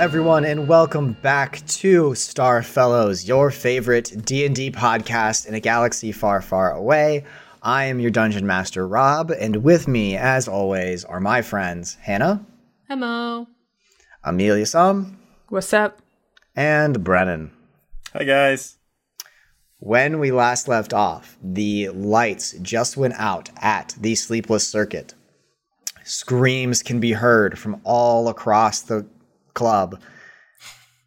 Everyone, and welcome back to Star Fellows, your favorite D&D podcast in a galaxy far, far away. I am your dungeon master, Rob, and with me, as always, are my friends Hannah, Hello. Amelia Sum, What's up? and Brennan. Hi guys. When we last left off, the lights just went out at the Sleepless Circuit. Screams can be heard from all across the club.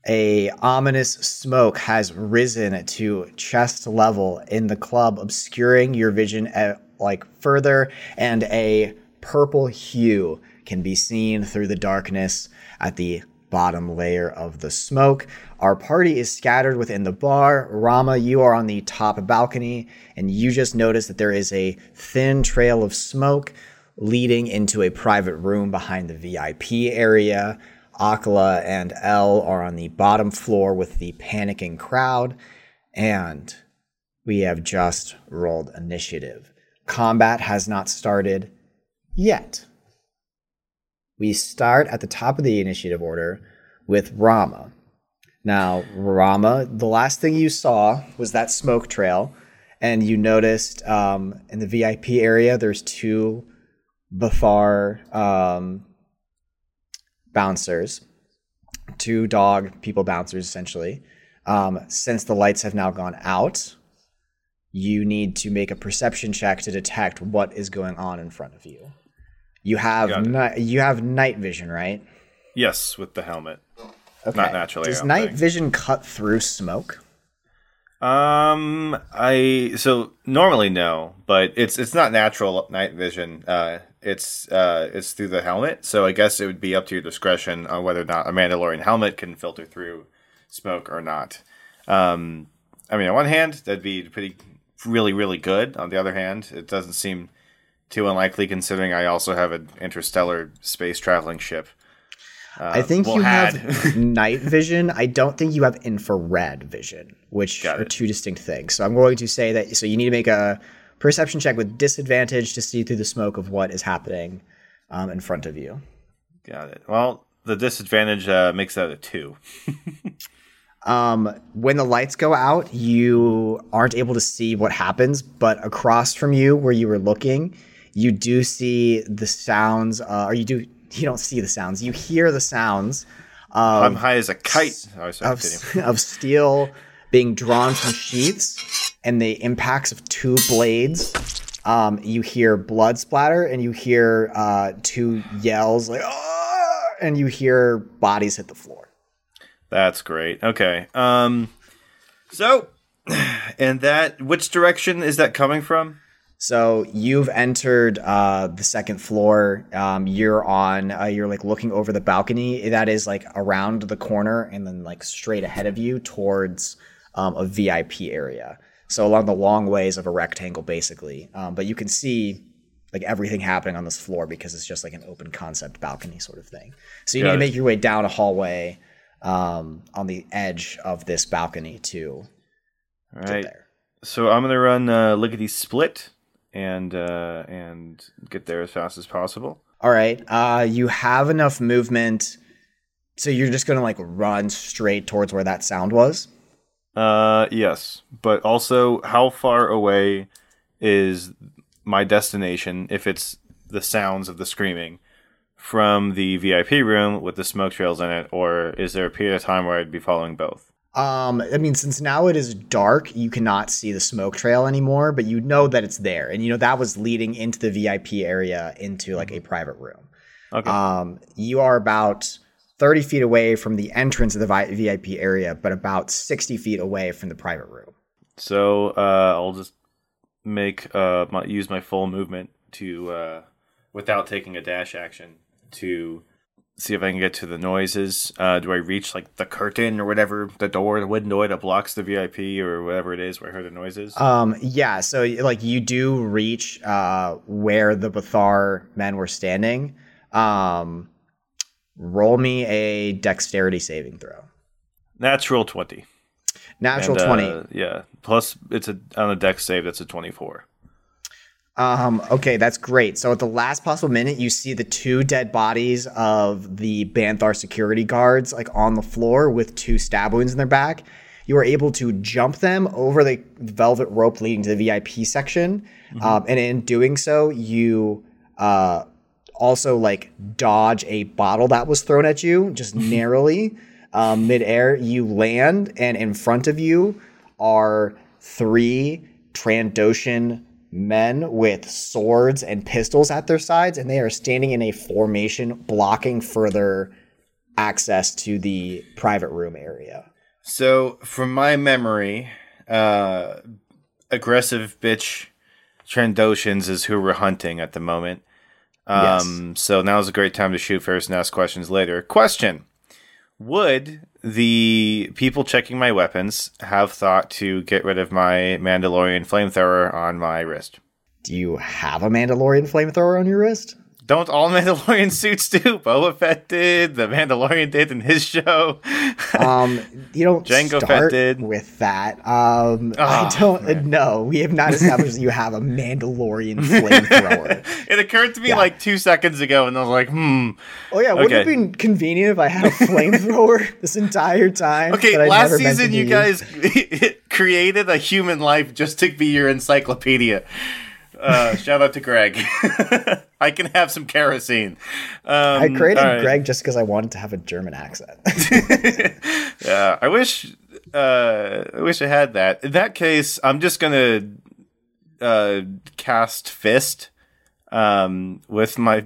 A ominous smoke has risen to chest level in the club, obscuring your vision at, like further, and a purple hue can be seen through the darkness at the bottom layer of the smoke. Our party is scattered within the bar. Rama, you are on the top balcony, and you just notice that there is a thin trail of smoke leading into a private room behind the VIP area. Akala and El are on the bottom floor with the panicking crowd, and we have just rolled initiative. Combat has not started yet. We start at the top of the initiative order with Rama. Now, Rama, the last thing you saw was that smoke trail, and you noticed um, in the VIP area there's two Bafar um, bouncers, two dog people bouncers essentially. Um, since the lights have now gone out, you need to make a perception check to detect what is going on in front of you. You have ni- you have night vision, right? Yes, with the helmet. Okay. Not naturally, Does night think. vision cut through smoke? Um, I so normally no, but it's it's not natural night vision. Uh, it's uh, it's through the helmet. So I guess it would be up to your discretion on whether or not a Mandalorian helmet can filter through smoke or not. Um, I mean, on one hand, that'd be pretty really really good. On the other hand, it doesn't seem too unlikely considering I also have an interstellar space traveling ship. I think well, you had. have night vision. I don't think you have infrared vision, which are two distinct things. So I'm going to say that so you need to make a perception check with disadvantage to see through the smoke of what is happening um, in front of you. Got it. Well, the disadvantage uh, makes that a two. Um, when the lights go out, you aren't able to see what happens, but across from you, where you were looking, you do see the sounds, uh, or you do you don't see the sounds. You hear the sounds of I'm high as a kite. Oh, sorry, of, of steel being drawn from sheaths and the impacts of two blades. Um, you hear blood splatter and you hear uh, two yells like, "Ah!" and you hear bodies hit the floor. That's great. Okay. Um. So, and that which direction is that coming from? So you've entered uh, the second floor. Um, you're on. Uh, you're like looking over the balcony that is like around the corner and then like straight ahead of you towards um, a VIP area. So along the long ways of a rectangle, basically. Um, but you can see like everything happening on this floor because it's just like an open concept balcony sort of thing. So you Got need to make your way down a hallway um, on the edge of this balcony to All get there. So I'm gonna run uh, lickety split and uh, and get there as fast as possible. All right. Uh, you have enough movement, so you're just gonna like run straight towards where that sound was. Uh, yes, but also how far away is my destination if it's the sounds of the screaming from the VIP room with the smoke trails in it, or is there a period of time where I'd be following both? Um, I mean, since now it is dark, you cannot see the smoke trail anymore, but you know that it's there, and you know that was leading into the VIP area into like a private room. Okay. Um, you are about 30 feet away from the entrance of the vi- VIP area, but about 60 feet away from the private room. So uh, I'll just make uh, my, use my full movement to uh, without taking a dash action to see if I can get to the noises. Uh, do I reach like the curtain or whatever, the door, the window that blocks the VIP or whatever it is where I heard the noises? Um, yeah, so like you do reach uh, where the Bathar men were standing. Um, roll me a dexterity saving throw. Natural twenty. Natural And, 20. uh, yeah. Plus, it's a on a dex save. That's a twenty-four. Um, okay, that's great. So at the last possible minute, you see the two dead bodies of the Banthar security guards like on the floor with two stab wounds in their back. You are able to jump them over the velvet rope leading to the VIP section, um, and in doing so, you uh, also like dodge a bottle that was thrown at you just narrowly um, midair. You land, and in front of you are three Trandoshan men with swords and pistols at their sides, and they are standing in a formation blocking further access to the private room area. So, from my memory, uh, aggressive bitch Trandoshans is who we're hunting at the moment. Um, So now's a great time to shoot first and ask questions later. Question: Would the people checking my weapons have thought to get rid of my Mandalorian flamethrower on my wrist? Do you have a Mandalorian flamethrower on your wrist? Don't all Mandalorian suits do? Boba Fett did. The Mandalorian did in his show. Um, you don't Jango Fett start did. with that. Um, I Oh, don't know. We have not established that you have a Mandalorian flamethrower. it occurred to me Yeah. like two seconds ago, and I was like, hmm. Oh yeah, wouldn't it have been convenient if I had a flamethrower this entire time? Okay, that last never season you guys created a human life just to be your encyclopedia. Uh, shout out to Greg. I can have some kerosene. Um, I created right. Greg just because I wanted to have a German accent. Yeah, I wish. Uh, I wish I had that. In that case, I'm just gonna uh, cast fist um, with my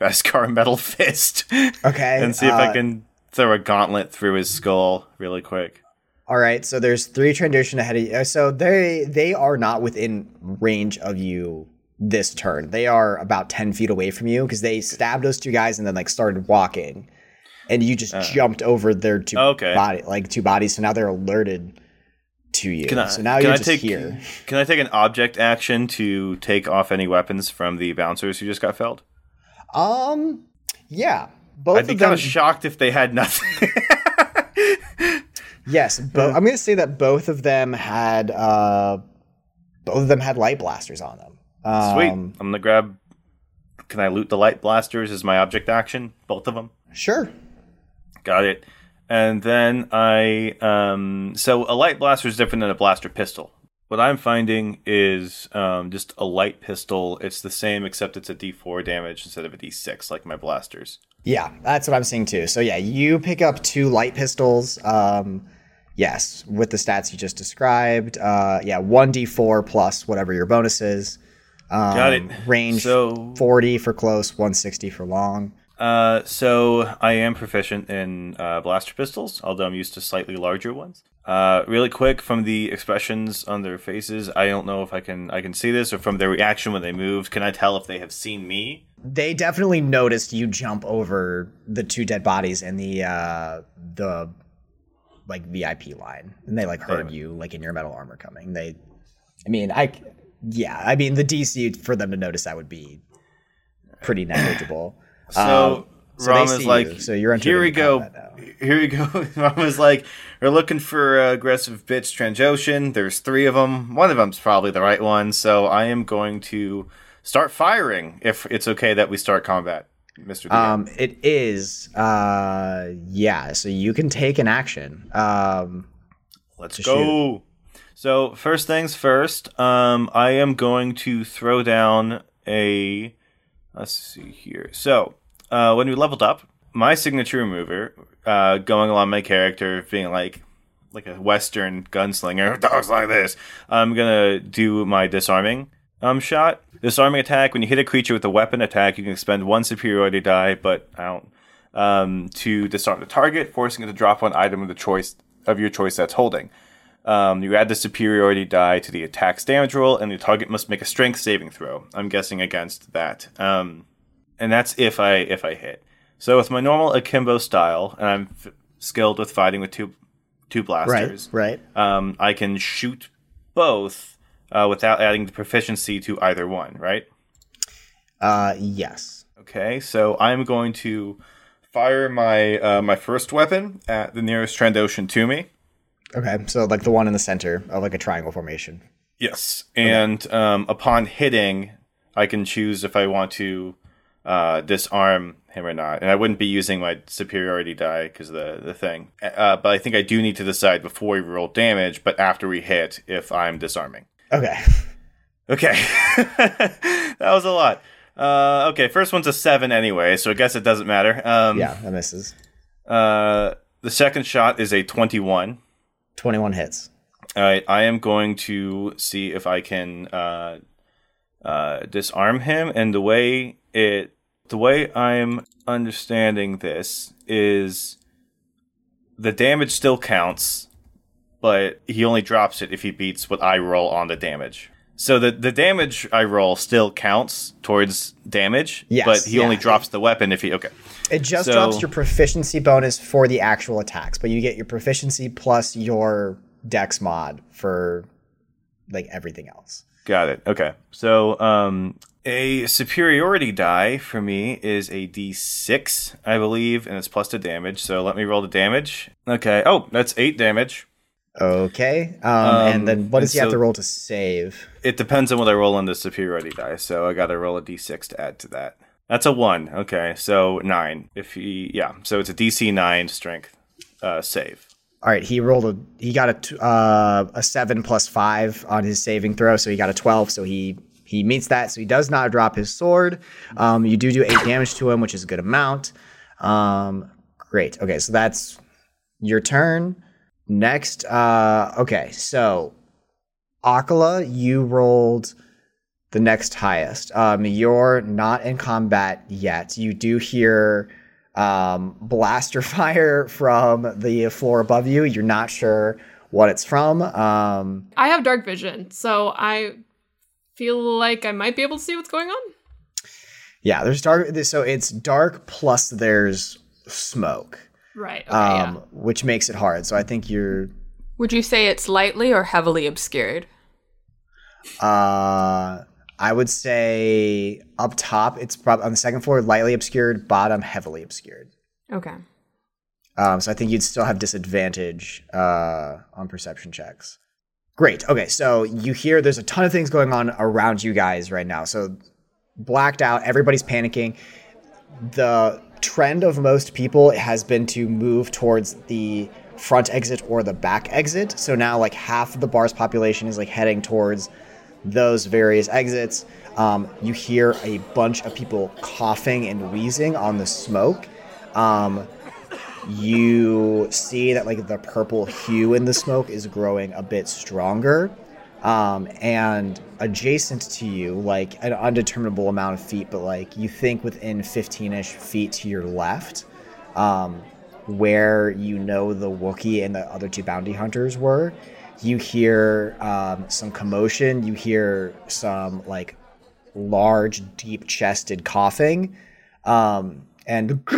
Beskar metal fist Okay, and see if I uh, can throw a gauntlet through his skull really quick. All right, so there's three Trandoshans ahead of you. So they they are not within range of you this turn. They are about ten feet away from you because they stabbed those two guys and then like started walking, and you just jumped over their two Uh. Okay. body like two bodies. So now they're alerted to you. Can I, so now can you're I just take, here. Can I take an object action to take off any weapons from the bouncers who just got felled? Um, yeah, both I'd be kind of shocked if they had nothing. yes, bo- I'm gonna say that both of them had uh, both of them had light blasters on them. Sweet. Um, I'm gonna grab. Can I loot the light blasters as my object action? Both of them. Sure. Got it. And then I um so a light blaster is different than a blaster pistol. What I'm finding is um, just a light pistol. It's the same except it's a D4 damage instead of a D6 like my blasters. Yeah, that's what I'm seeing too. So yeah, you pick up two light pistols. Um, yes, with the stats you just described. Uh, yeah, one d4 plus whatever your bonus is. Um, Got it. Range So- 40 for close, 160 for long. Uh, so I am proficient in uh, blaster pistols, although I'm used to slightly larger ones. Uh, really quick from the expressions on their faces, I don't know if I can I can see this or from their reaction when they moved. Can I tell if they have seen me? They definitely noticed you jump over the two dead bodies and the uh, the like VIP line, and they like heard you like in your metal armor coming. They, I mean, I yeah, I mean the DC for them to notice that would be pretty negligible. So Um, so they Ram see you, like, so you're here we go. Here we go. Ram is like, we're looking for uh, aggressive bitch Trandoshan. There's three of them. One of them's probably the right one. So I am going to start firing if it's okay that we start combat, Mister. Um, it is, uh, yeah. So you can take an action. Um, Let's go. So first things first, um, I am going to throw down a. Let's see here. So uh, when we leveled up, my signature remover, uh, going along my character, being like like a Western gunslinger, dogs like this. I'm gonna do my disarming um shot. Disarming attack. When you hit a creature with a weapon attack, you can expend one superiority die, but I don't. Um, to disarm the target, forcing it to drop one item of the choice of your choice that's holding. Um, you add the superiority die to the attack's damage roll, and the target must make a strength saving throw. I'm guessing against that, um, and that's if I if I hit. So with my normal akimbo style, and I'm f- skilled with fighting with two two blasters, right. Um, I can shoot both uh, without adding the proficiency to either one. Right? Uh, yes. Okay, so I'm going to fire my uh, my first weapon at the nearest Trandoshan to me. Okay, so like the one in the center of like a triangle formation. Yes, and um, upon hitting, I can choose if I want to uh, disarm him or not, and I wouldn't be using my superiority die because the the thing. Uh, but I think I do need to decide before we roll damage, but after we hit, if I'm disarming. Okay. Okay, that was a lot. Uh, okay, first one's a seven anyway, so I guess it doesn't matter. Um, yeah, that misses. Uh, the second shot is a twenty-one. 21 hits. All right, I am going to see if I can uh, uh, disarm him, and the way it, the way I'm understanding this is, the damage still counts, but he only drops it if he beats what I roll on the damage. So the the damage I roll still counts towards damage, Yes, but he yeah. only drops the weapon if he okay. It just So- drops your proficiency bonus for the actual attacks, but you get your proficiency plus your dex mod for like everything else. Got it. Okay. So, um, a superiority die for me is a d6, I believe, and it's plus the damage. So let me roll the damage. Okay. Oh, that's eight damage. Okay. Um, Um, and then what does he have to roll to save? It depends on what I roll on the superiority die. So I got to roll a d6 to add to that. That's a one. Okay. So nine. If he, yeah. So it's a DC nine strength uh, save. All right, he rolled a he got a t- uh, a 7 plus 5 on his saving throw, so he got a 12, so he he meets that, so he does not drop his sword. Um, you do do 8 damage to him, which is a good amount. Um, great. Okay, so that's your turn. Next, uh, okay, so Akala, you rolled the next highest. Um, you're not in combat yet. You do hear um, blaster fire from the floor above you. You're not sure what it's from. Um, I have dark vision, so I feel like I might be able to see what's going on. yeah, there's dark. So it's dark plus there's smoke, Right. Okay. um, yeah. which makes it hard. So I think you're. Would you say it's lightly or heavily obscured? Uh, I would say up top, it's probably on the second floor, lightly obscured. Bottom, heavily obscured. Okay. Um, so I think you'd still have disadvantage uh, on perception checks. Great. Okay, so you hear there's a ton of things going on around you guys right now. So blacked out, everybody's panicking. The trend of most people has been to move towards the front exit or the back exit. So now like half of the bar's population is like heading towards those various exits. Um, you hear a bunch of people coughing and wheezing on the smoke. Um, you see that like the purple hue in the smoke is growing a bit stronger um, and adjacent to you like an undeterminable amount of feet but like you think within 15ish feet to your left um, where you know the Wookiee and the other two bounty hunters were you hear um, some commotion you hear some like large deep chested coughing um, and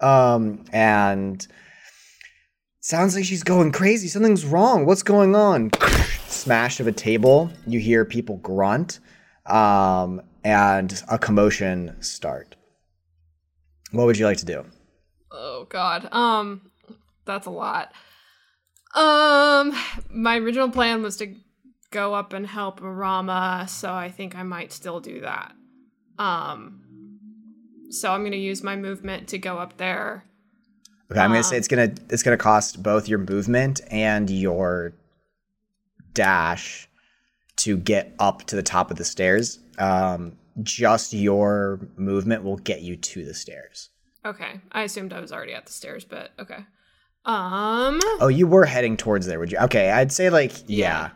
um, and sounds like she's going crazy. Something's wrong. What's going on? Smash of a table. You hear people grunt, um, and a commotion start. What would you like to do? Oh God. Um, that's a lot. Um, my original plan was to go up and help Rama, so I think I might still do that. Um, so I'm gonna use my movement to go up there. Okay, I'm gonna say it's gonna it's gonna cost both your movement and your dash to get up to the top of the stairs. Um, just your movement will get you to the stairs. Okay. I assumed I was already at the stairs, but okay. Um Oh, you were heading towards there, would you? Okay, I'd say like yeah. Yeah.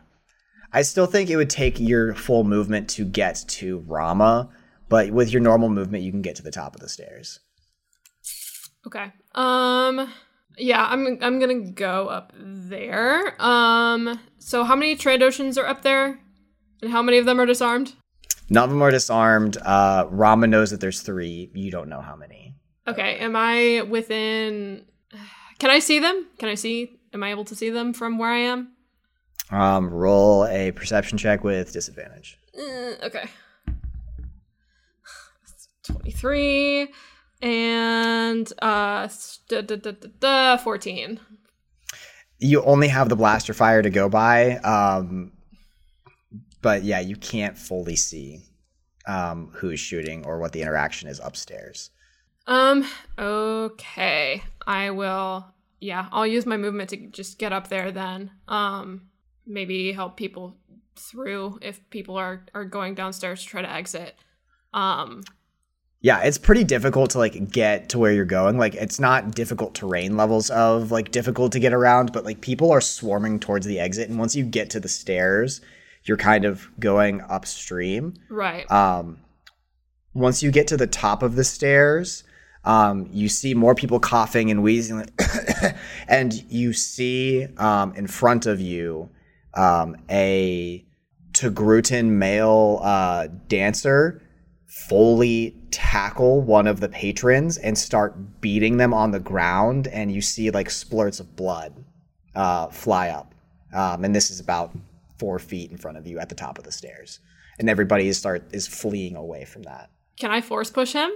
I still think it would take your full movement to get to Rama, but with your normal movement, you can get to the top of the stairs. Okay. Um yeah, I'm I'm going to go up there. Um so how many Trandoshans are up there? And how many of them are disarmed? None of them are disarmed. Uh, Rama knows that there's three. You don't know how many. Okay, am I within Can I see them? Can I see am I able to see them from where I am? Um, roll a perception check with disadvantage. Uh, okay. 23 and uh da, da, da, da, da, 14. You only have the blaster fire to go by, um, but yeah, you can't fully see um, who's shooting or what the interaction is upstairs. Um okay. I will yeah, I'll use my movement to just get up there then. Um maybe help people through if people are are going downstairs to try to exit. Um Yeah, it's pretty difficult to like get to where you're going. Like it's not difficult terrain levels of like difficult to get around, but like people are swarming towards the exit and once you get to the stairs, you're kind of going upstream. right. Um once you get to the top of the stairs, um, you see more people coughing and wheezing, and you see um, in front of you um, a Togrutan male uh, dancer fully tackle one of the patrons and start beating them on the ground, and you see like splurts of blood uh, fly up, um, and this is about four feet in front of you at the top of the stairs, and everybody is start is fleeing away from that. Can I force push him?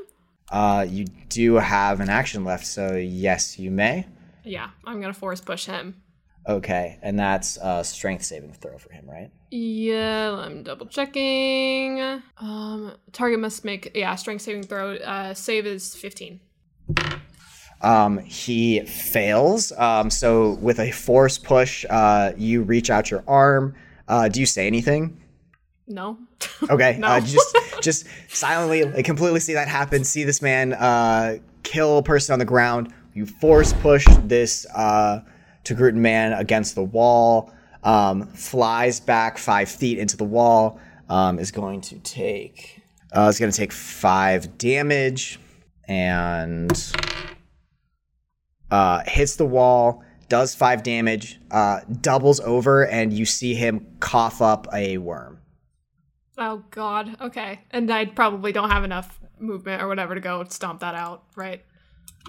Uh, you do have an action left, so yes, you may. Yeah, I'm to force push him. Okay, and that's a strength saving throw for him, right? Yeah, I'm double checking. Um, target must make yeah strength saving throw. Uh, save is 15. Um, he fails. Um, so with a force push, uh, you reach out your arm. Uh, do you say anything? No. Okay, No. uh, just just silently, like completely see that happen. See this man uh, kill a person on the ground. You force push this uh, Togrutan man against the wall. Um, flies back five feet into the wall. Um, is going to take. Uh, is going to take five damage, and uh, hits the wall. Does five damage. Uh, doubles over, and you see him cough up a worm. oh God. Okay, and I probably don't have enough movement or whatever to go stomp that out. Right.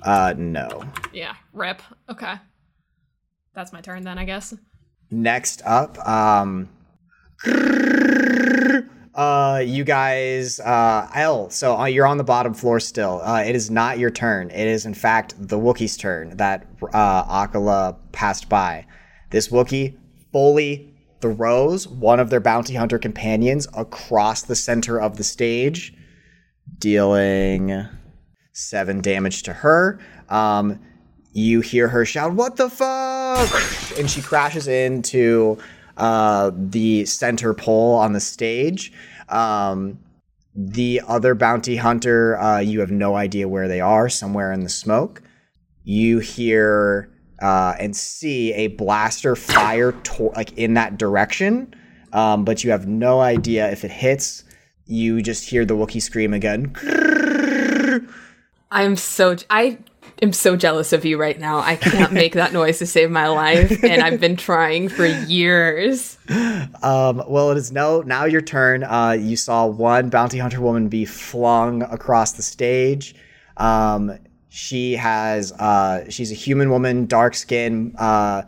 Uh, no. Yeah. Rip. Okay. That's my turn then, I guess. Next up, um, uh, you guys, uh, El. So uh, you're on the bottom floor still. Uh, it is not your turn. It is in fact the Wookiee's turn that uh, Akala passed by. This Wookiee fully throws one of their bounty hunter companions across the center of the stage, dealing seven damage to her. Um, you hear her shout, "What the fuck!" and she crashes into uh, the center pole on the stage. Um, the other bounty hunter, uh, you have no idea where they are, somewhere in the smoke. You hear uh, and see a blaster fire to- like in that direction, um, but you have no idea if it hits. You just hear the Wookiee scream again. I'm so I am so jealous of you right now. I can't make that noise to save my life, and I've been trying for years. Um, well, it is no now your turn. Uh, you saw one bounty hunter woman be flung across the stage. Um, she has uh, she's a human woman, dark skin, uh,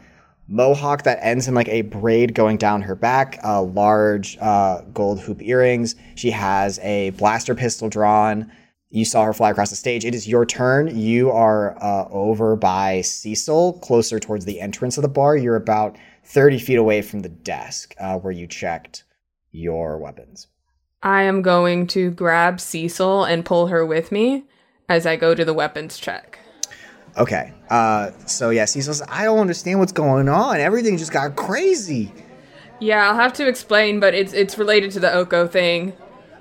mohawk that ends in like a braid going down her back, large uh, gold hoop earrings. She has a blaster pistol drawn. You saw her fly across the stage. It is your turn. You are uh, over by Cecil, closer towards the entrance of the bar. You're about 30 feet away from the desk uh, where you checked your weapons. I am going to grab Cecil and pull her with me as I go to the weapons check. Okay. Uh, so, yeah, Cecil's, I don't understand what's going on. Everything just got crazy. Yeah, I'll have to explain, but it's it's related to the Oko thing.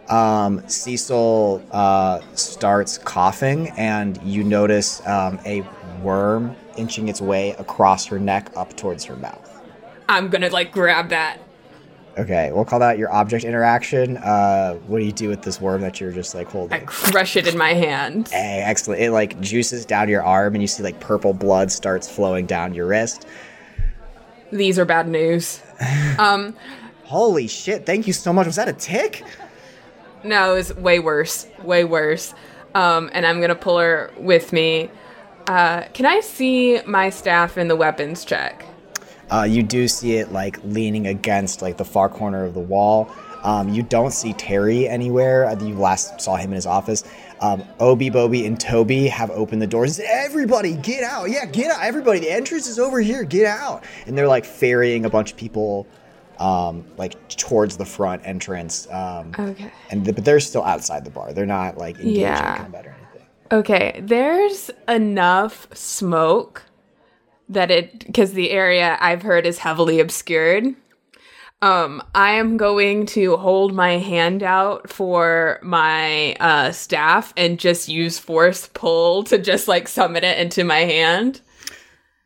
Um, Cecil uh, starts coughing, and you notice um, a worm inching its way across her neck up towards her mouth. I'm gonna like grab that. Okay, we'll call that your object interaction. Uh, what do you do with this worm that you're just like holding? I crush it in my hand. Hey, excellent. It like juices down your arm, and you see like purple blood starts flowing down your wrist. These are bad news. Um, Holy shit! Thank you so much. Was that a tick? No, it's way worse. Way worse. Um, and I'm gonna pull her with me. Uh, can I see my staff in the weapons check? Uh, you do see it like leaning against like the far corner of the wall. Um, you don't see Terry anywhere. Uh, You last saw him in his office. Um, Obi, Bobby, and Toby have opened the doors. Everybody, get out! Yeah, get out! Everybody, the entrance is over here. Get out! And they're like ferrying a bunch of people, um, like towards the front entrance. Um, Okay. and th- but they're still outside the bar. They're not like engaging Yeah. combat or anything. Okay, there's enough smoke that it because the area I've heard is heavily obscured. Um, I am going to hold my hand out for my uh, staff and just use force pull to just like summon it into my hand.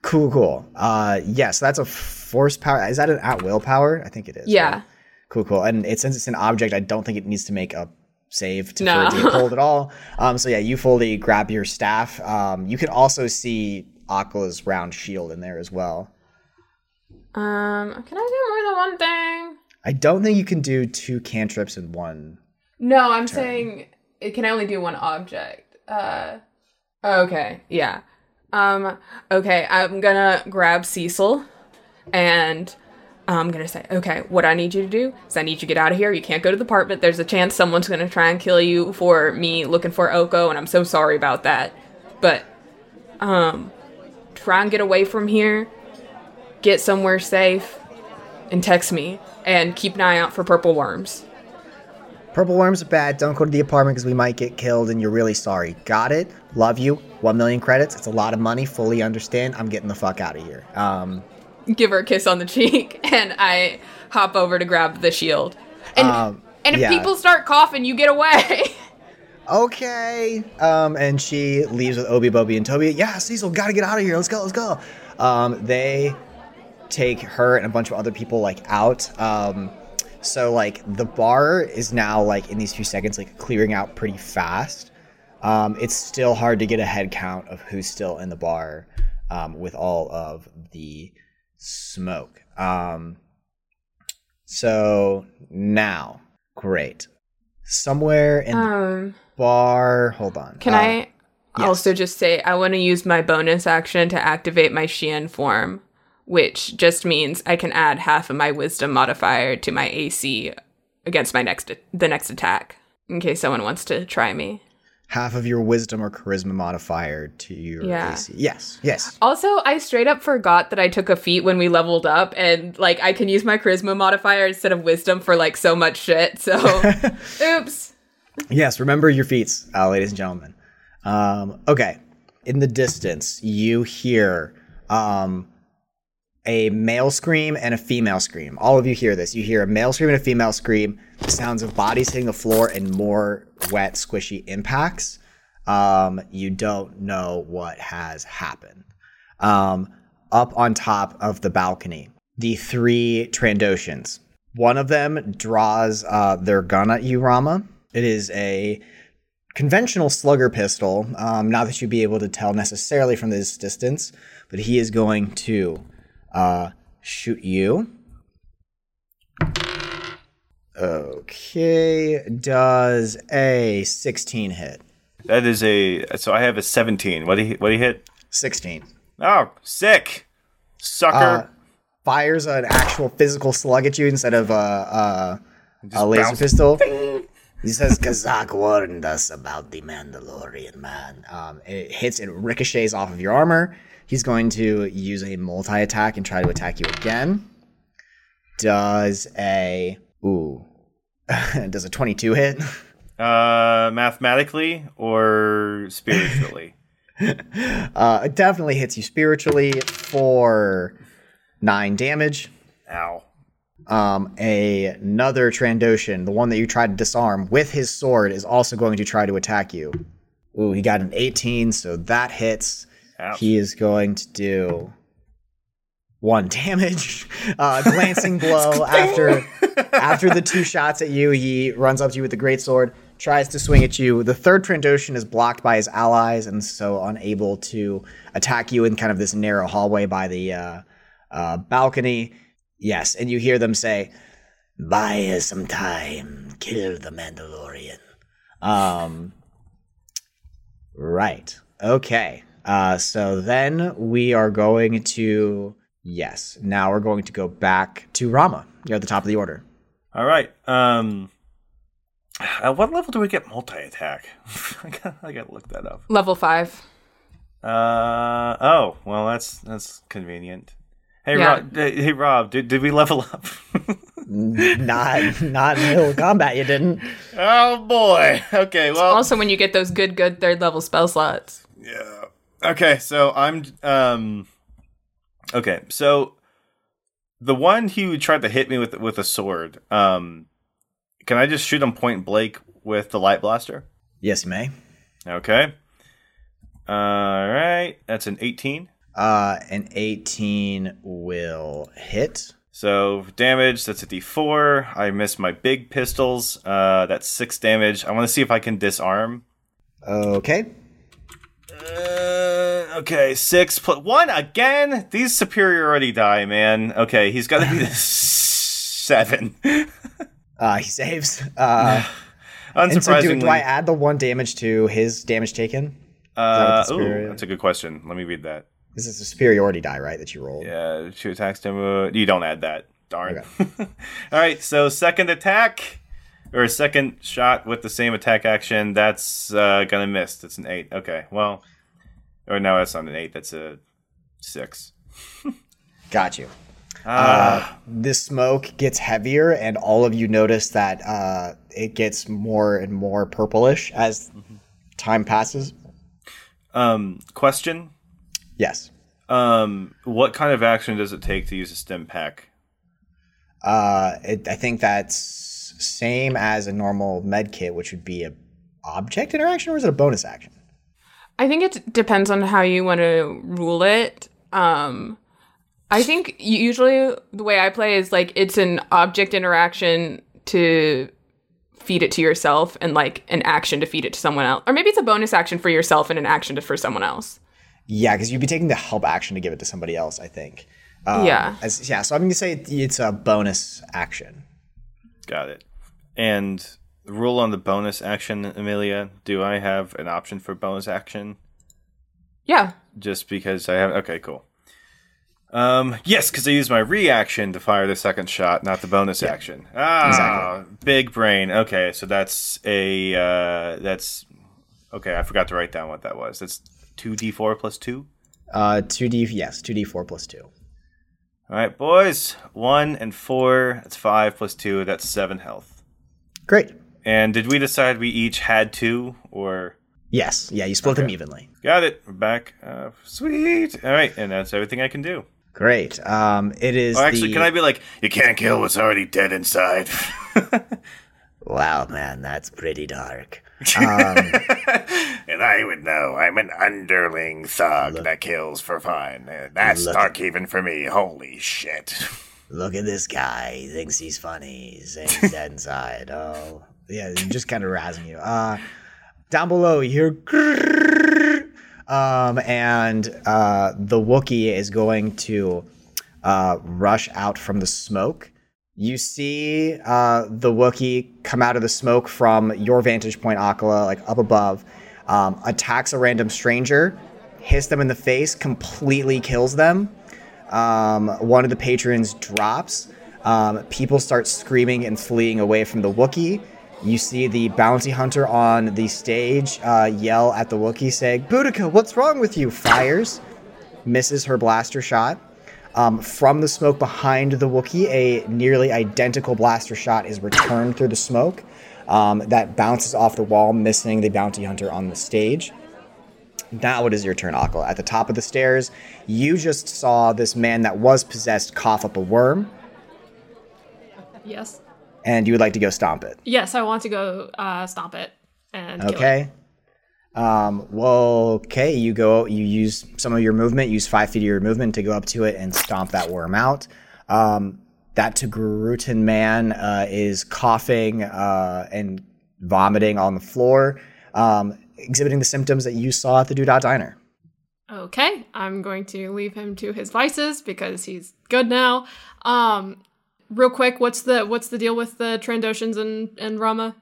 Cool, cool. Uh, yes, that's a force power. Is that an at will power? I think it is. Yeah. right? Cool, cool. And it, since it's an object, I don't think it needs to make a save to, No. for it to get pulled at all. Um, so yeah, you fully grab your staff. Um, you can also see Aqua's round shield in there as well. Um, can I do more than one thing? I don't think you can do two cantrips in one. No, I'm saying it can only do one object. Uh okay, yeah. Um okay, I'm gonna grab Cecil and I'm gonna say, okay, what I need you to do is I need you to get out of here. You can't go to the apartment. There's a chance someone's gonna try and kill you for me looking for Oko, and I'm so sorry about that. But um try and get away from here, get somewhere safe, and text me. And keep an eye out for purple worms. Purple worms are bad. Don't go to the apartment because we might get killed and you're really sorry. Got it. Love you. One million credits. It's a lot of money. Fully understand. I'm getting the fuck out of here. Um, give her a kiss on the cheek and I hop over to grab the shield. And Um, and if yeah. people start coughing, you get away. okay. Um, and she leaves with Obi, Bobby, and Toby. Yeah, Cecil, gotta get out of here. Let's go, let's go. Um, they take her and a bunch of other people like out. Um, so like the bar is now like in these few seconds like clearing out pretty fast. Um, it's still hard to get a head count of who's still in the bar um, with all of the smoke. Um, so now, great. Somewhere in the um, bar. Hold on. can Uh, I also just say I want to use my bonus action to activate my Xian form, which just means I can add half of my wisdom modifier to my AC against my next the next attack in case someone wants to try me. Half of your wisdom or charisma modifier to your Yeah. AC? Yes. Yes. Also, I straight up forgot that I took a feat when we leveled up, and like I can use my charisma modifier instead of wisdom for like so much shit. So, oops. Yes, remember your feats, uh, ladies and gentlemen. Um, okay. In the distance, you hear um, a male scream and a female scream. All of you hear this. You hear a male scream and a female scream, sounds of bodies hitting the floor, and more wet, squishy impacts. Um, you don't know what has happened. Um, up on top of the balcony, the three Trandoshans. One of them draws uh, their gun at you, Rama. It is a conventional slugger pistol. Um, not that you'd be able to tell necessarily from this distance, but he is going to uh, shoot you. Okay, does a 16 hit? That is a. So I have a 17. What do he? What do he hit? 16. Oh, sick, sucker. Uh, fires an actual physical slug at you instead of a, a, a laser bounce. pistol. He says, Kazak warned us about the Mandalorian man. Um, it hits and ricochets off of your armor. He's going to use a multi attack and try to attack you again. Does a. Ooh. Does a 22 hit? Uh, mathematically or spiritually? Uh, it definitely hits you spiritually for nine damage. Ow. Um, a, another Trandoshan, the one that you tried to disarm, with his sword, is also going to try to attack you. Ooh, he got an 18, so that hits. Ouch. He is going to do one damage. Uh, glancing blow after after the two shots at you, he runs up to you with the great sword, tries to swing at you. The third Trandoshan is blocked by his allies, and so unable to attack you in kind of this narrow hallway by the uh, uh, balcony. Yes, and you hear them say, "Buy us some time. Kill the Mandalorian." Um. Right. Okay. Uh, so then we are going to yes. Now we're going to go back to Rama. You're at the top of the order. All right. Um, at what level do we get multi attack? I gotta, I gotta look that up. Level five. Uh oh. Well, that's that's convenient. Hey Yeah. Rob. Hey Rob. Did, did we level up? not not in the middle of combat. You didn't. oh boy. Okay. Well. Also, when you get those good, good third level spell slots. Yeah. Okay, so I'm um Okay, so the one who tried to hit me with with a sword, um can I just shoot him point blank with the light blaster? Yes, you may. Okay. All right, that's an 18. Uh, an 18 will hit. So damage, that's a d4. I miss my big pistols. Uh, that's six damage. I want to see if I can disarm. Okay. Uh, okay, six plus one again. These superiority die, man. Okay, he's got to be seven. Uh, he saves. Uh, and so Unsurprisingly, do, do I add the one damage to his damage taken? uh, the ooh, that's a good question. Let me read that. This is a superiority die, right? That you rolled. Yeah, two attacks. Demo. You don't add that. Darn. All right, so second attack or second shot with the same attack action. That's uh, gonna miss. That's an eight. Okay, well, or no, that's not an eight. That's a six. Got you. Ah. Uh, the smoke gets heavier, and all of you notice that uh, it gets more and more purplish as time passes. Um, question. Yes. Um, what kind of action does it take to use a stim pack? Uh, it, I think that's same as a normal med kit, which would be a object interaction, or is it a bonus action? I think it depends on how you want to rule it. Um, I think usually the way I play is like it's an object interaction to feed it to yourself and like an action to feed it to someone else. Or maybe it's a bonus action for yourself and an action to, for someone else. Yeah, because you'd be taking the help action to give it to somebody else. I think. Um, Yeah. As, yeah. So I'm gonna say it- it's a bonus action. Got it. And rule on the bonus action, Amelia. Do I have an option for bonus action? Yeah. Just because I have. Okay, cool. Um, yes, because I used my reaction to fire the second shot, not the bonus action. Ah, exactly. big brain. Okay, so that's a uh, that's okay. I forgot to write down what that was. That's two d four plus two. Uh, two d yes, two d four plus two. All right, boys. One and four. That's five plus two. That's seven health. Great. And did we decide we each had two, or Yes. Yeah, you split them evenly. got it? We're back. Uh, sweet. All right, and that's everything I can do. Great. Um, it is. Oh, actually, the- can I be like, you can't kill what's already dead inside? Wow, man, that's pretty dark. And I would know. I'm an underling thug that kills for fun. Uh, That's Look- dark even for me. Holy shit. Look at this guy. He thinks he's funny. He's dead inside. Oh, yeah, just kind of razzing you. Uh, down below, you hear. Um, and uh, the Wookiee is going to uh, rush out from the smoke. You see uh, the Wookiee come out of the smoke from your vantage point, Akala, like up above, um, attacks a random stranger, hits them in the face, completely kills them. Um, one of the patrons drops. Um, people start screaming and fleeing away from the Wookiee. You see the bounty hunter on the stage uh, yell at the Wookiee, saying, Boudica, what's wrong with you? Fires, misses her blaster shot. Um, from the smoke behind the Wookiee, a nearly identical blaster shot is returned through the smoke um, that bounces off the wall, missing the bounty hunter on the stage. Now it is your turn, Akala. At the top of the stairs, you just saw this man that was possessed cough up a worm. Yes. and you would like to go stomp it. Yes, I want to go uh, stomp it and kill it. Um, well, okay. You go. You use some of your movement. Use five feet of your movement to go up to it and stomp that worm out. Um, that Togrutan man uh, is coughing uh, and vomiting on the floor, um, exhibiting the symptoms that you saw at the Doodah Diner. Okay, I'm going to leave him to his vices because he's good now. Um, real quick, what's the what's the deal with the Trandoshans and and Rama?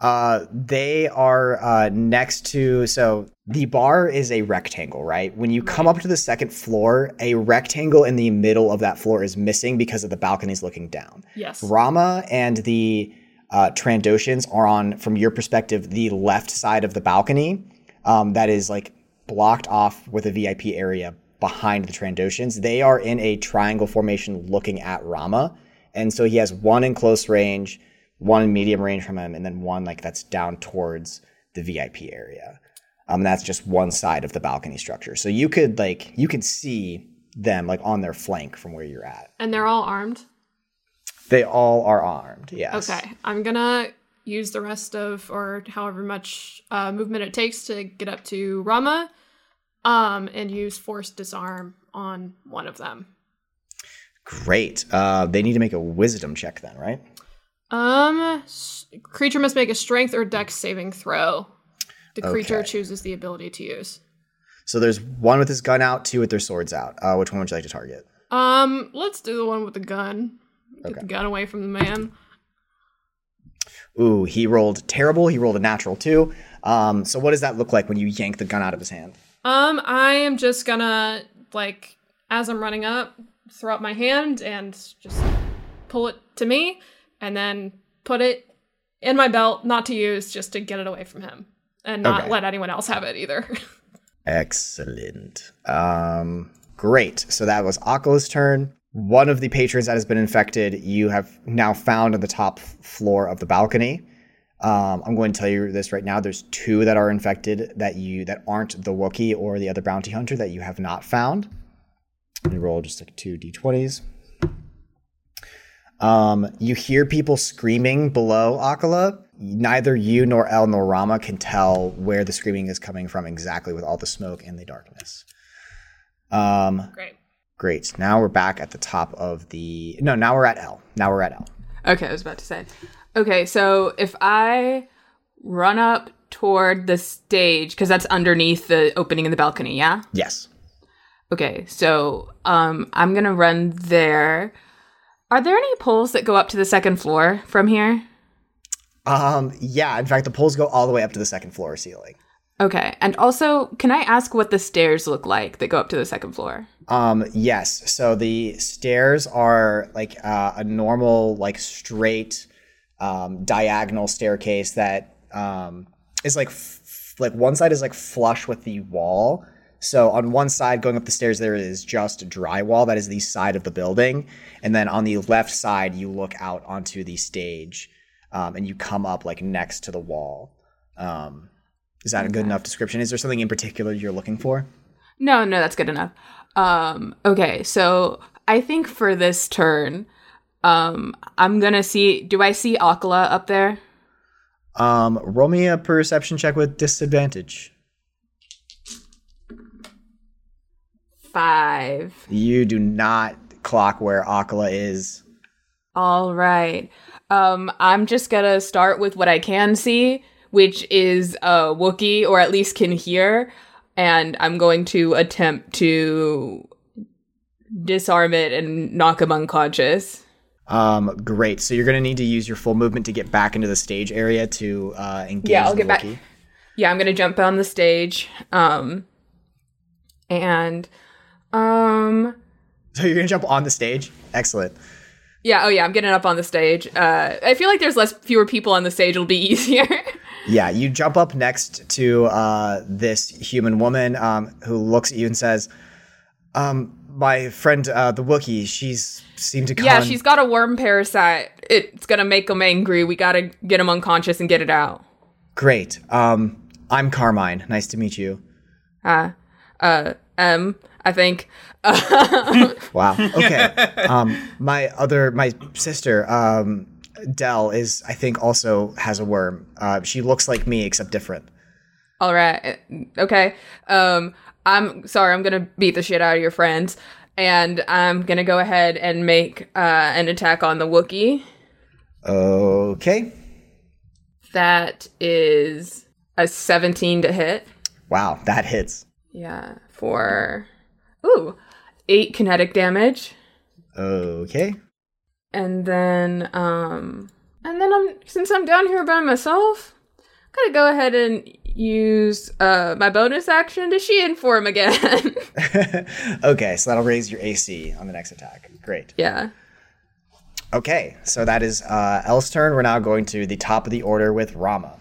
Uh, they are uh, next to so the bar is a rectangle, right? When you come up to the second floor, a rectangle in the middle of that floor is missing because of the balconies looking down. Yes. Rama and the uh, Trandoshans are on, from your perspective, the left side of the balcony. Um, that is like blocked off with a VIP area behind the Trandoshans. They are in a triangle formation looking at Rama. And so he has one in close range, one in medium range from him, and then one like that's down towards the VIP area. Um, that's just one side of the balcony structure. So you could like you could see them like on their flank from where you're at. And they're all armed. They all are armed. Yes. Okay, I'm gonna use the rest of or however much uh, movement it takes to get up to Rama, um, and use force disarm on one of them. Great. Uh, they need to make a wisdom check then, right? Um, s- creature must make a strength or dex saving throw. The creature Okay. chooses the ability to use. So there's one with his gun out, two with their swords out. Uh, which one would you like to target? Um, let's do the one with the gun. Get Okay. the gun away from the man. Ooh, he rolled terrible. He rolled a natural two. Um, so what does that look like when you yank the gun out of his hand? Um, I am just gonna like as I'm running up, throw up my hand and just pull it to me, and then put it in my belt, not to use, just to get it away from him, and not Okay. let anyone else have it either. Excellent. Um, great. So that was Akala's turn. One of the patrons that has been infected, you have now found on the top floor of the balcony. Um, I'm going to tell you this right now. There's two that are infected that you that aren't the Wookiee or the other bounty hunter that you have not found. Let me roll just like two d20s. Um, you hear people screaming below Akala. Neither you nor El nor Rama can tell where the screaming is coming from exactly with all the smoke and the darkness. Um, Great. great. Now we're back at the top of the. No, now we're at L. Now we're at L. Okay, I was about to say. Okay, so if I run up toward the stage, because that's underneath the opening in the balcony, yeah? Yes. Okay, so um, I'm gonna run there. Are there any poles that go up to the second floor from here? Um, yeah. In fact, the poles go all the way up to the second floor ceiling. Okay, and also, can I ask what the stairs look like that go up to the second floor? Um, yes. So the stairs are like uh, a normal, like straight, um, diagonal staircase that um, is like f- like one side is like flush with the wall. So on one side, going up the stairs, there is just drywall. That is the side of the building, and then on the left side, you look out onto the stage, um, and you come up like next to the wall. Um, is that a good enough description? Is there something in particular you're looking for? No, no, that's good enough. Um, okay, so I think for this turn, um, I'm gonna see. Do I see Akala up there? Um, roll me a perception check with disadvantage. Five. You do not clock where Akala is. All right. Um, I'm just gonna start with what I can see, which is a Wookiee, or at least can hear, and I'm going to attempt to disarm it and knock him unconscious. Um, great. So you're gonna need to use your full movement to get back into the stage area to uh, engage. Yeah, I'll get back- Yeah, I'm gonna jump on the stage. Um, and um, So you're gonna jump on the stage. Excellent. yeah, oh yeah, I'm getting up on the stage. Uh, I feel like there's less fewer people on the stage. It'll be easier. Yeah, you jump up next to uh, this human woman um, who looks at you and says, um, "My friend, uh, the Wookiee, she's seemed to come." yeah, she's got a worm parasite. It's gonna make him angry. We gotta get him unconscious and get it out. great. Um, I'm Carmine. Nice to meet you. Uh, uh, um, I think. Wow. Okay. um, my other, my sister, um, Dell is, I think, also has a worm. Uh, she looks like me except different. All right. Okay. Um, I'm sorry. I'm gonna beat the shit out of your friends, and I'm gonna go ahead and make uh, an attack on the Wookiee. Okay. That is a 17 to hit. Wow, that hits. Yeah. For ooh, eight kinetic damage. Okay. And then, um, and then I'm since I'm down here by myself, I'm gonna go ahead and use uh my bonus action to Shien form again. okay, so that'll raise your AC on the next attack. Great. yeah. Okay, so that is uh, El's turn. We're now going to the top of the order with Rama.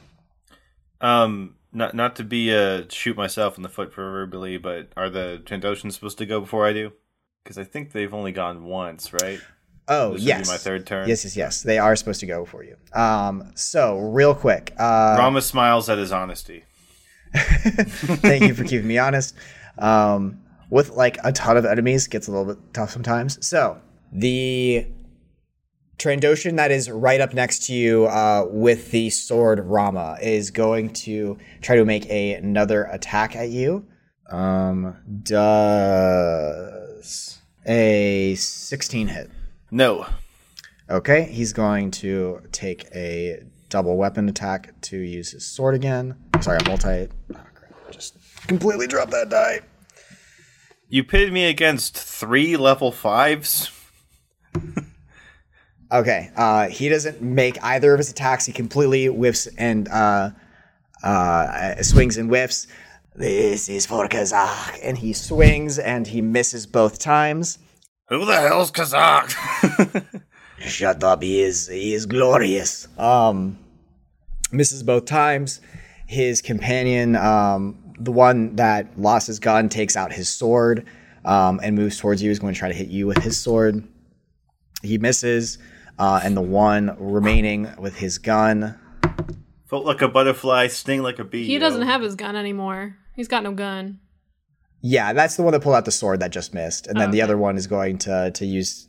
Um, not not to be a shoot myself in the foot proverbially, but are the Trandoshans supposed to go before I do? Because I think they've only gone once, right? Oh, This yes. my third turn. Yes, yes, yes. They are supposed to go before you. Um, so real quick, uh, Rama smiles at his honesty. thank you for keeping me honest. Um, with like a ton of enemies, gets a little bit tough sometimes. So the Trandoshan that is right up next to you uh, with the sword Rama is going to try to make a, another attack at you. Um, does a 16 hit? No. Okay, he's going to take a double weapon attack to use his sword again. Sorry, a multi. Oh. Just completely drop that die. You pitted me against three level fives. Okay, uh, he doesn't make either of his attacks. He completely whiffs and uh, uh, swings and whiffs. This is for Kazakh. And he swings and he misses both times. Who the hell's Kazakh? Shut up, he is he is glorious. Um misses both times. His companion, um, the one that lost his gun, takes out his sword um, and moves towards you. He's going to try to hit you with his sword. He misses, uh, and the one remaining with his gun. Felt like a butterfly, sting like a bee. He doesn't have his gun anymore. He's got no gun. Yeah, that's the one that pulled out the sword that just missed, and then the Okay. other one is going to to use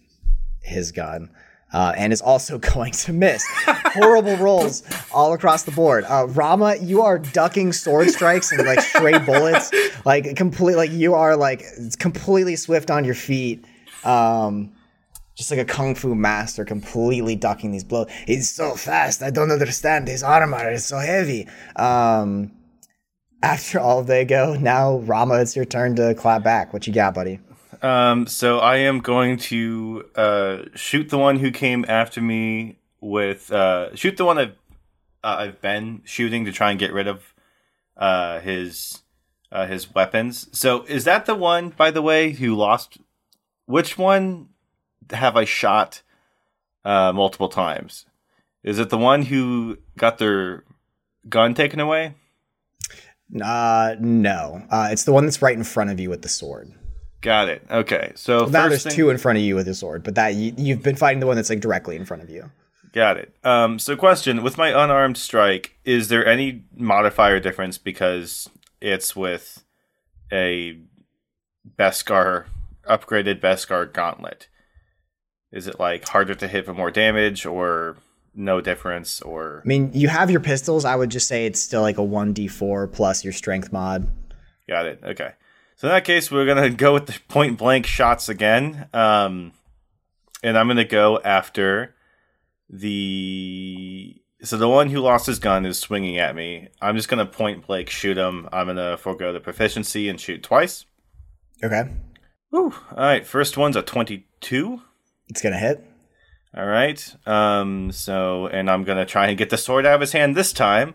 his gun. Uh, and is also going to miss. Horrible rolls all across the board. Uh, Rama, you are ducking sword strikes and like stray bullets, like complete. Like you are like completely swift on your feet, um, just like a kung fu master, completely ducking these blows. He's so fast. I don't understand. His armor is so heavy. Um, after all they go, now Rama, it's your turn to clap back. What you got, buddy? Um, so I am going to uh, shoot the one who came after me with uh, shoot the one I've uh, I've been shooting to try and get rid of uh, his uh, his weapons. So is that the one, by the way, who lost? Which one have I shot uh, multiple times? Is it the one who got their gun taken away? Uh, no. Uh, it's the one that's right in front of you with the sword. Got it. Okay. So Well, now there's thing- two in front of you with the sword, but that you, you've been fighting the one that's like directly in front of you. Got it. Um, so, question with my unarmed strike, is there any modifier difference because it's with a Beskar upgraded Beskar gauntlet? Is it like harder to hit for more damage, or no difference, or I mean, you have your pistols. I would just say it's still like a one d four plus your strength mod. Got it. Okay. So in that case, we're gonna go with the point blank shots again, um, and I'm gonna go after the. So the one who lost his gun is swinging at me. I'm just gonna point blank shoot him. I'm gonna forego the proficiency and shoot twice. Okay, Whew. All right. First one's a 22. It's gonna hit. All right. Um. So, and I'm gonna try and get the sword out of his hand this time.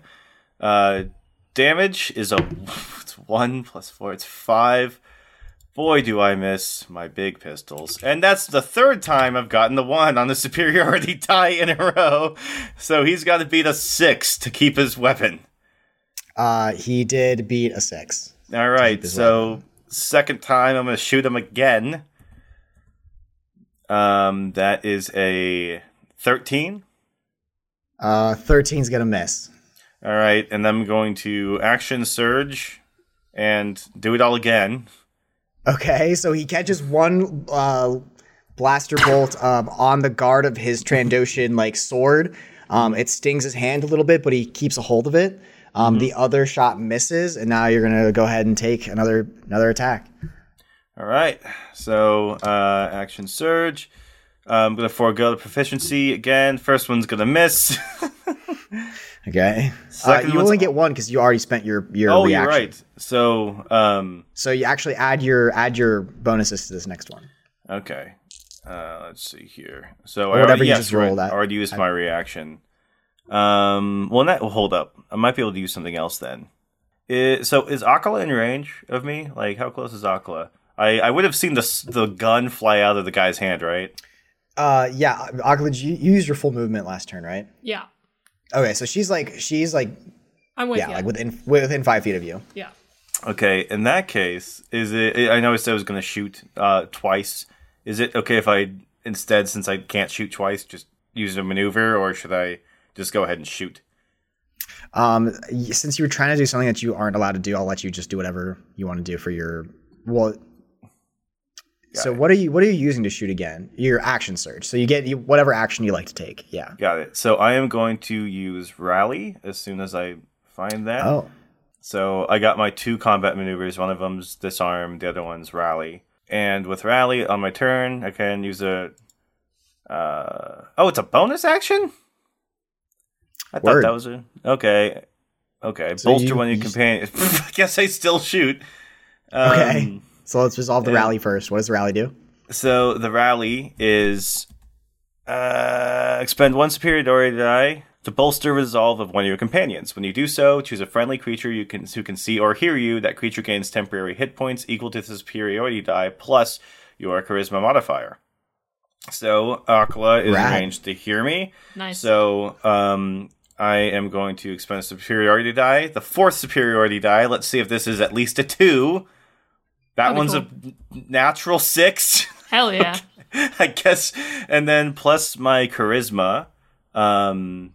Uh, damage is a it's one plus four. It's five. Boy, do I miss my big pistols, and that's the third time I've gotten the one on the superiority die in a row. So he's got to beat a six to keep his weapon. Uh, he did beat a six. All right. So second time, I'm gonna shoot him again. Um, that is a thirteen. Uh, 13's gonna miss. All right, and then I'm going to action surge and do it all again. Okay, so he catches one uh, blaster bolt um, on the guard of his Trandoshan like sword. Um, it stings his hand a little bit, but he keeps a hold of it. Um, The other shot misses, and now you're gonna go ahead and take another another attack. All right. So uh, action surge. Uh, I'm gonna forego the proficiency again. First one's gonna miss. Okay, uh, you only get one because you already spent your your oh, reaction. you're right. So um, So you actually add your add your bonuses to this next one. okay. Uh, let's see here. So Or I already, you yes, just right. I already used my reaction. Um, well, not, well, hold up. I might be able to use something else then. I- so is Akala in range of me? Like, how close is Akala? I, I would have seen the the gun fly out of the guy's hand, right? Uh, yeah, Akala, you, you used your full movement last turn, right? Yeah. Okay, so she's like she's like I'm with yeah, you. like within within five feet of you. yeah. Okay, in that case, is it? I know I said I was going to shoot uh, twice. Is it okay if I instead, since I can't shoot twice, just use a maneuver, or should I just go ahead and shoot? Um, since you were trying to do something that you aren't allowed to do, I'll let you just do whatever you want to do for your well. So what are you what are you using to shoot again? Your action surge. So you get you, whatever action you like to take. Yeah. Got it. So I am going to use rally as soon as I find that. Oh. So I got my two combat maneuvers. One of them's disarm, the other one's rally. And with rally on my turn, I can use a. Uh, oh, it's a bonus action. I thought that was a okay. Okay, So bolster you- one of your companions. I guess I still shoot. Um, Okay. So let's resolve the yeah. rally first. What does the rally do? So the rally is uh, expend one superiority die to bolster resolve of one of your companions. When you do so, choose a friendly creature you can who can see or hear you. That creature gains temporary hit points equal to the superiority die plus your charisma modifier. So Akala is Rad. arranged to hear me. Nice. So um, I am going to expend a superiority die. The fourth superiority die. Let's see if this is at least a two. That That'd be one's a natural six. Hell yeah. I guess, and then plus my charisma, um,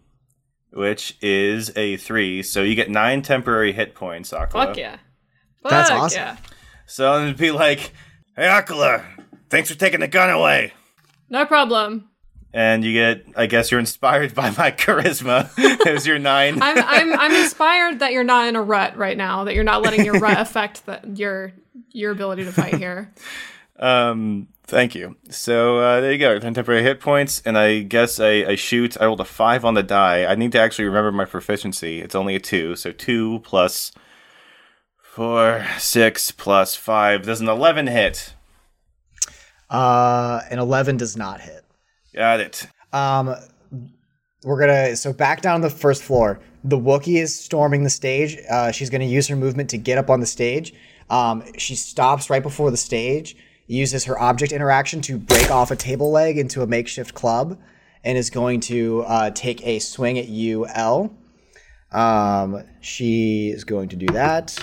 which is a three. So you get nine temporary hit points, Akala. Fuck yeah. That's awesome. Yeah. So I'm gonna be like, Hey, Akala, thanks for taking the gun away. No problem. and you get, I guess you're inspired by my charisma. There's your nine. I'm I'm I'm inspired that you're not in a rut right now. That you're not letting your rut affect that your your ability to fight here. Um, thank you. So uh, there you go. Ten temporary hit points, and I guess I, I shoot. I rolled a five on the die. I need to actually remember my proficiency. It's only a two, so two plus four, six plus five. Does an eleven hit? Uh, an eleven does not hit. Got it. Um, we're gonna so back down the first floor. The Wookiee is storming the stage. Uh, she's gonna use her movement to get up on the stage. Um, she stops right before the stage, uses her object interaction to break off a table leg into a makeshift club, and is going to uh, take a swing at you, L. Um, she is going to do that.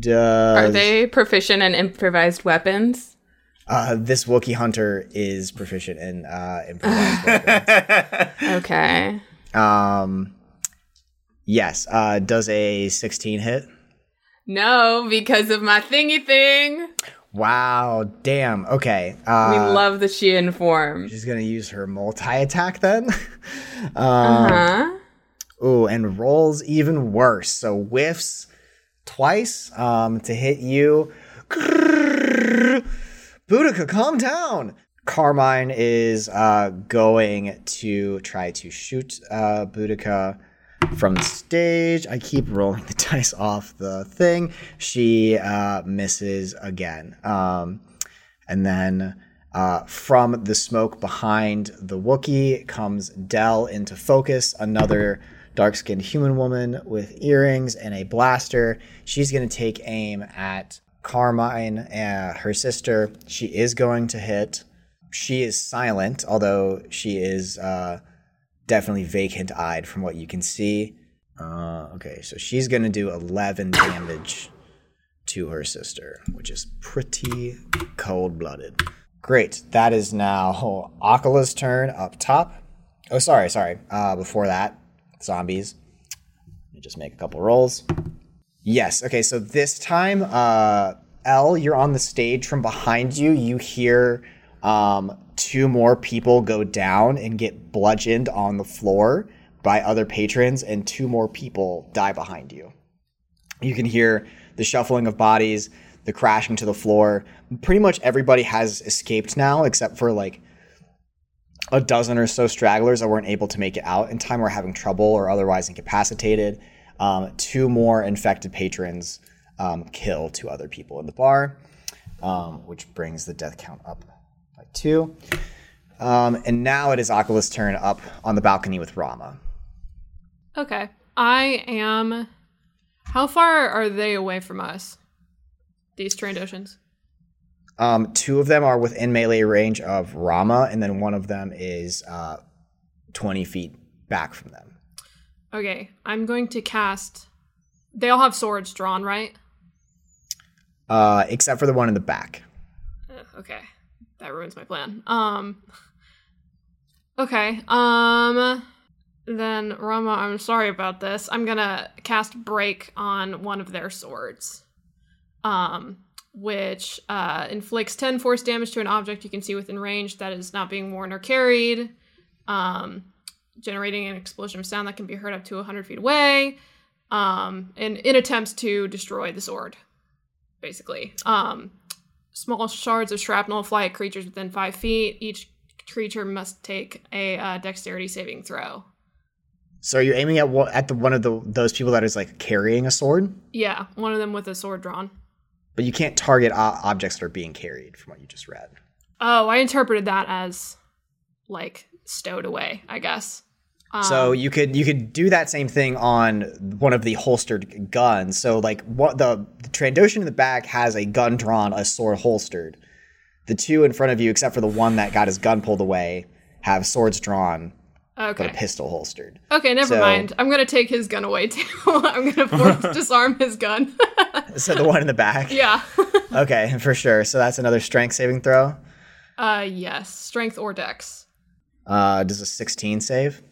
Does Are they proficient in improvised weapons? uh, this Wookiee hunter is proficient in uh, improvised weapons. Okay. Um, yes. Uh, does a 16 hit? No, because of my thingy thing. Wow. Damn. Okay. We Uh, love the Shien form. she's gonna use her multi attack then. um, Huh? Ooh, and rolls even worse. So whiffs twice um, to hit you. Boudica, calm down. Carmine is uh, going to try to shoot uh, Boudica from the stage. I keep rolling the dice off the thing. She uh, misses again. Um, and then uh, from the smoke behind the Wookiee comes Dell into focus, another dark skinned human woman with earrings and a blaster. She's going to take aim at Carmine, uh, her sister. She is going to hit. She is silent, although she is uh, definitely vacant eyed from what you can see. Uh, okay, so she's to do 11 damage to her sister, which is pretty cold blooded. Great. That is now Akala's turn up top. Oh, sorry, sorry. Uh, before that, zombies. Let me just make a couple rolls. Yes. Okay. So this time, uh, L, you're on the stage from behind you. You hear um, two more people go down and get bludgeoned on the floor by other patrons, and two more people die behind you. You can hear the shuffling of bodies, the crashing to the floor. Pretty much everybody has escaped now, except for like a dozen or so stragglers that weren't able to make it out in time or having trouble or otherwise incapacitated. Um, two more infected patrons um, kill two other people in the bar, um, which brings the death count up two. Um, and now it is Akala's turn up on the balcony with Rama. Okay. I am. How far are they away from us? These Trandoshans? Um, two of them are within melee range of Rama, and then one of them is uh, 20 feet back from them. Okay. I'm going to cast. They all have swords drawn, right? Uh, except for the one in the back. Okay. That ruins my plan. Um. Okay. Um. Then Rama, I'm sorry about this. I'm gonna cast break on one of their swords. Um, which uh, inflicts 10 force damage to an object you can see within range that is not being worn or carried, um, generating an explosion of sound that can be heard up to 100 feet away, um, and in attempts to destroy the sword, basically. Um, small shards of shrapnel fly at creatures within five feet. Each creature must take a uh, dexterity saving throw. So are you aiming at what at the one of the those people that is like carrying a sword? Yeah, one of them with a sword drawn. But you can't target o- objects that are being carried, from what you just read. Oh, I interpreted that as like stowed away, I guess. Um, So you could you could do that same thing on one of the holstered guns. So like what the, the Trandoshan in the back has a gun drawn, a sword holstered. The two in front of you, except for the one that got his gun pulled away, have swords drawn, but okay. a pistol holstered. Okay, never So- mind. I'm gonna take his gun away too. I'm gonna force disarm his gun. So the one in the back. yeah. Okay, for sure. So that's another strength saving throw. uh, yes. Strength or dex. Uh, does a 16 save?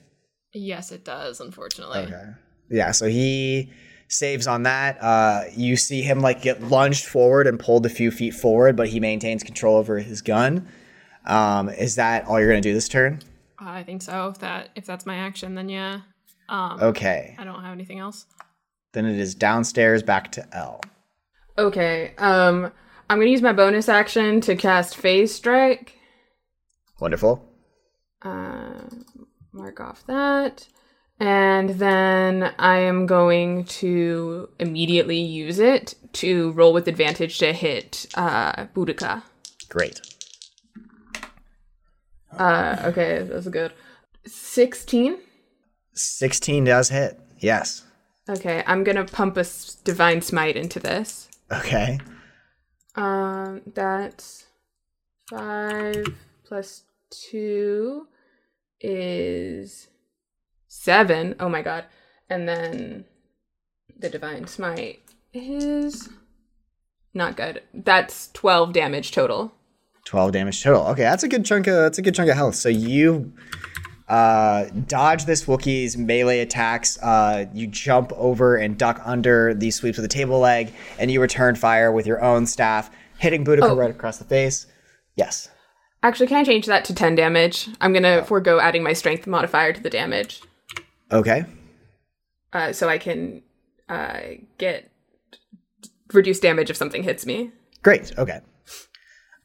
Yes, it does. Unfortunately. Okay. Yeah, so he saves on that. Uh, you see him like get lunged forward and pulled a few feet forward, but he maintains control over his gun. Um, is that all you're gonna do this turn? I think so. If that if that's my action, then yeah. Um, Okay. I don't have anything else. Then it is downstairs back to L. Okay. Um, I'm gonna use my bonus action to cast Phase Strike. Wonderful. Uh, mark off that. And then I am going to immediately use it to roll with advantage to hit uh, Boudica. Great. Uh, okay, that's good. 16? 16 does hit. Yes. Okay, I'm gonna pump a Divine Smite into this. Okay. Um, that's 5 plus 2 is 7. Oh my god. And then the Divine Smite is not good. That's 12 damage total. 12 damage total. Okay, that's a good chunk of that's a good chunk of health. So you uh, dodge this Wookiee's melee attacks. Uh, you jump over and duck under the sweeps of the table leg, and you return fire with your own staff, hitting Boudica Oh. right across the face. Yes. Actually, can I change that to 10 damage? I'm gonna forego adding my strength modifier to the damage. Okay. Uh, so I can uh, get reduced damage if something hits me. Great. Okay.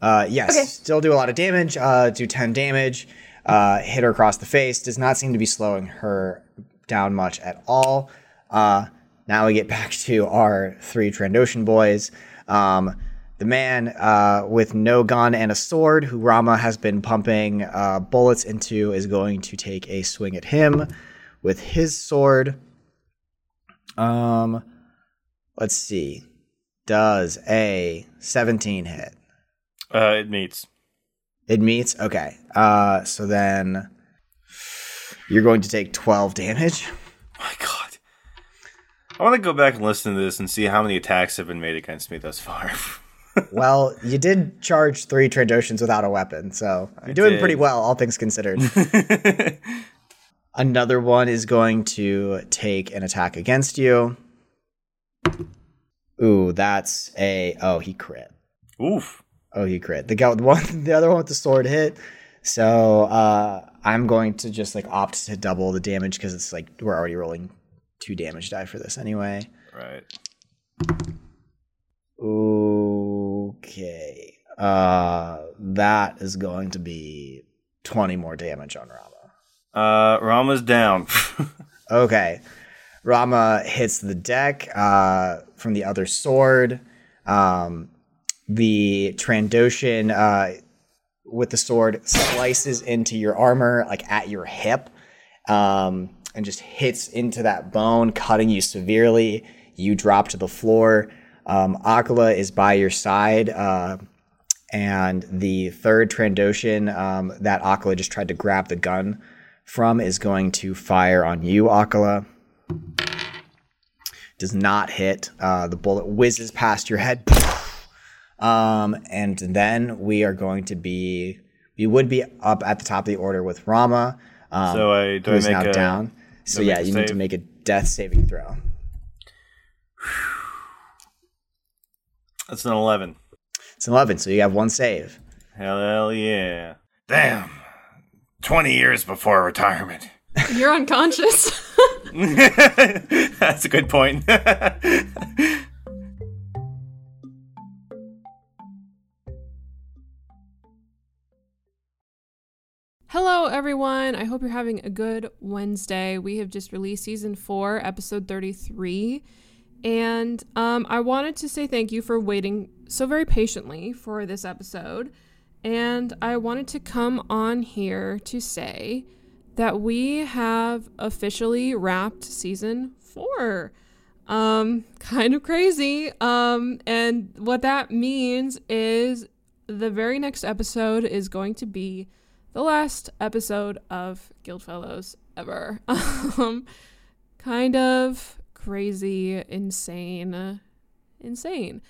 Uh, yes. Okay. Still do a lot of damage. Uh, do 10 damage. Uh, hit her across the face. Does not seem to be slowing her down much at all. Uh, now we get back to our three Trandoshan boys. Um, the man uh, with no gun and a sword, who Rama has been pumping uh, bullets into, is going to take a swing at him with his sword. Um, let's see. Does a 17 hit? Uh, it meets. It meets? Okay. Uh, so then you're going to take 12 damage. My God. I want to go back and listen to this and see how many attacks have been made against me thus far. Well, you did charge three Trandoshans without a weapon, so you're doing did. pretty well, all things considered. Another one is going to take an attack against you. Ooh, that's a oh he crit. Oof. Oh, he crit. The guy, the one, the other one with the sword hit. So uh, I'm going to just like opt to double the damage because it's like we're already rolling two damage die for this anyway. Right. Okay. Uh, that is going to be 20 more damage on Rama. Uh, Rama's down. Okay. Rama hits the deck uh, from the other sword. Um, the Trandoshan uh, with the sword slices into your armor, like at your hip, um, and just hits into that bone, cutting you severely. You drop to the floor. Um, Akala is by your side. Uh, and the third Trandoshan um, that Akala just tried to grab the gun from is going to fire on you, Akala. Does not hit. Uh, the bullet whizzes past your head. Um, and then we are going to be, we would be up at the top of the order with Rama, um, So I- do I who is make now a- down. So yeah, you need to make a death saving throw. That's an 11. It's an 11, so you have one save. Hell, hell yeah. Damn. 20 years before retirement. You're unconscious. That's a good point. Hello, everyone. I hope you're having a good Wednesday. We have just released season four, episode 33. And um, I wanted to say thank you for waiting so very patiently for this episode. And I wanted to come on here to say that we have officially wrapped season four. Um, kind of crazy. Um, and what that means is the very next episode is going to be the last episode of Guildfellows ever. Um, kind of crazy, insane, insane.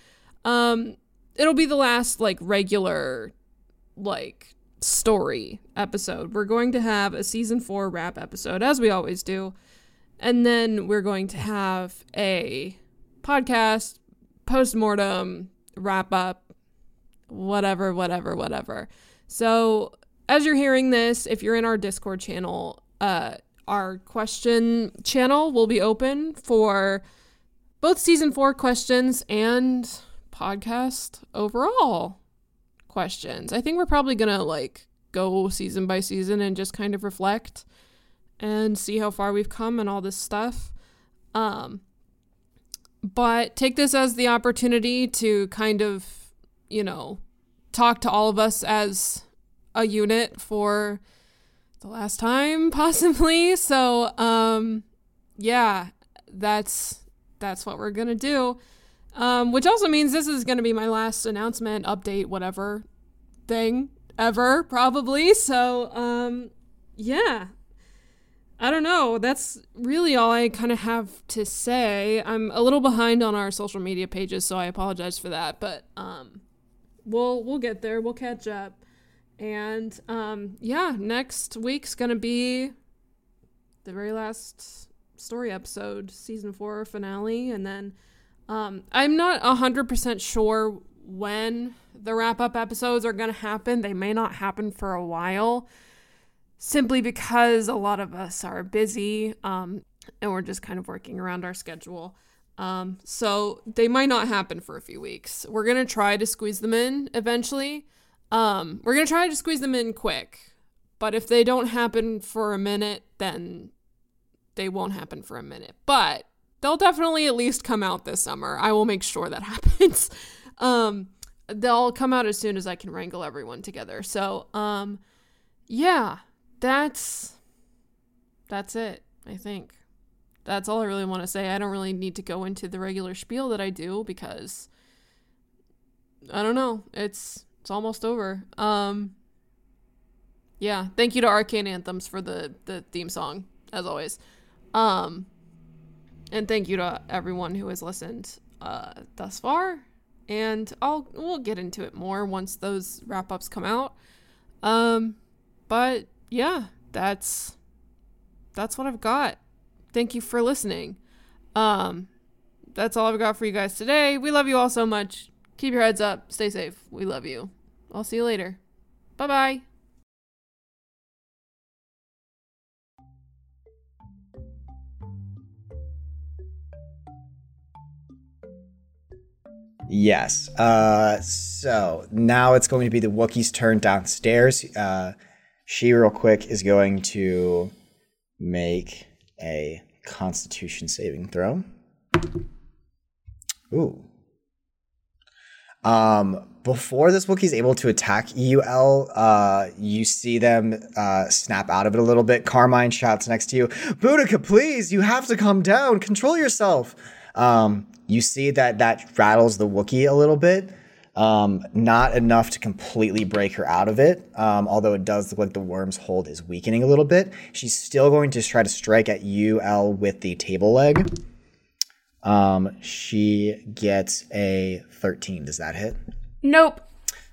Um, it'll be the last like regular, like story episode. We're going to have a season four wrap episode, as we always do, and then we're going to have a podcast post mortem wrap up, whatever, whatever, whatever. So as you're hearing this, if you're in our Discord channel, uh, our question channel will be open for both season four questions and podcast overall questions. I think we're probably gonna like go season by season and just kind of reflect and see how far we've come and all this stuff. Um, but take this as the opportunity to kind of, you know, talk to all of us as a unit for the last time possibly so um yeah that's that's what we're gonna do um which also means this is gonna be my last announcement update whatever thing ever probably so um yeah I don't know. That's really all I kind of have to say. I'm a little behind on our social media pages, so I apologize for that. But um, we'll we'll get there. We'll catch up. And um, yeah, next week's gonna be the very last story episode, season four finale, and then um, I'm not hundred percent sure when the wrap up episodes are gonna happen. They may not happen for a while, simply because a lot of us are busy, um, and we're just kind of working around our schedule. Um, so they might not happen for a few weeks. We're gonna try to squeeze them in eventually. Um, we're gonna try to squeeze them in quick, but if they don't happen for a minute, then they won't happen for a minute. But they'll definitely at least come out this summer. I will make sure that happens. um, they'll come out as soon as I can wrangle everyone together. So, um, yeah, that's that's it. I think that's all I really want to say. I don't really need to go into the regular spiel that I do because I don't know. It's it's almost over. Um yeah, thank you to Arcane Anthems for the the theme song as always. Um and thank you to everyone who has listened uh thus far. And I'll we'll get into it more once those wrap-ups come out. Um but yeah, that's that's what I've got. Thank you for listening. Um that's all I've got for you guys today. We love you all so much. Keep your heads up. Stay safe. We love you. I'll see you later. Bye bye. Yes. Uh, so now it's going to be the Wookiee's turn downstairs. Uh, she, real quick, is going to make a Constitution saving throw. Ooh. Um, before this Wookiee is able to attack UL, uh, you see them uh, snap out of it a little bit. Carmine shouts next to you, Boudica, please, you have to calm down. Control yourself. Um, you see that that rattles the Wookiee a little bit. Um, not enough to completely break her out of it, um, although it does look like the worm's hold is weakening a little bit. She's still going to try to strike at UL with the table leg. Um, she gets a 13. Does that hit? Nope.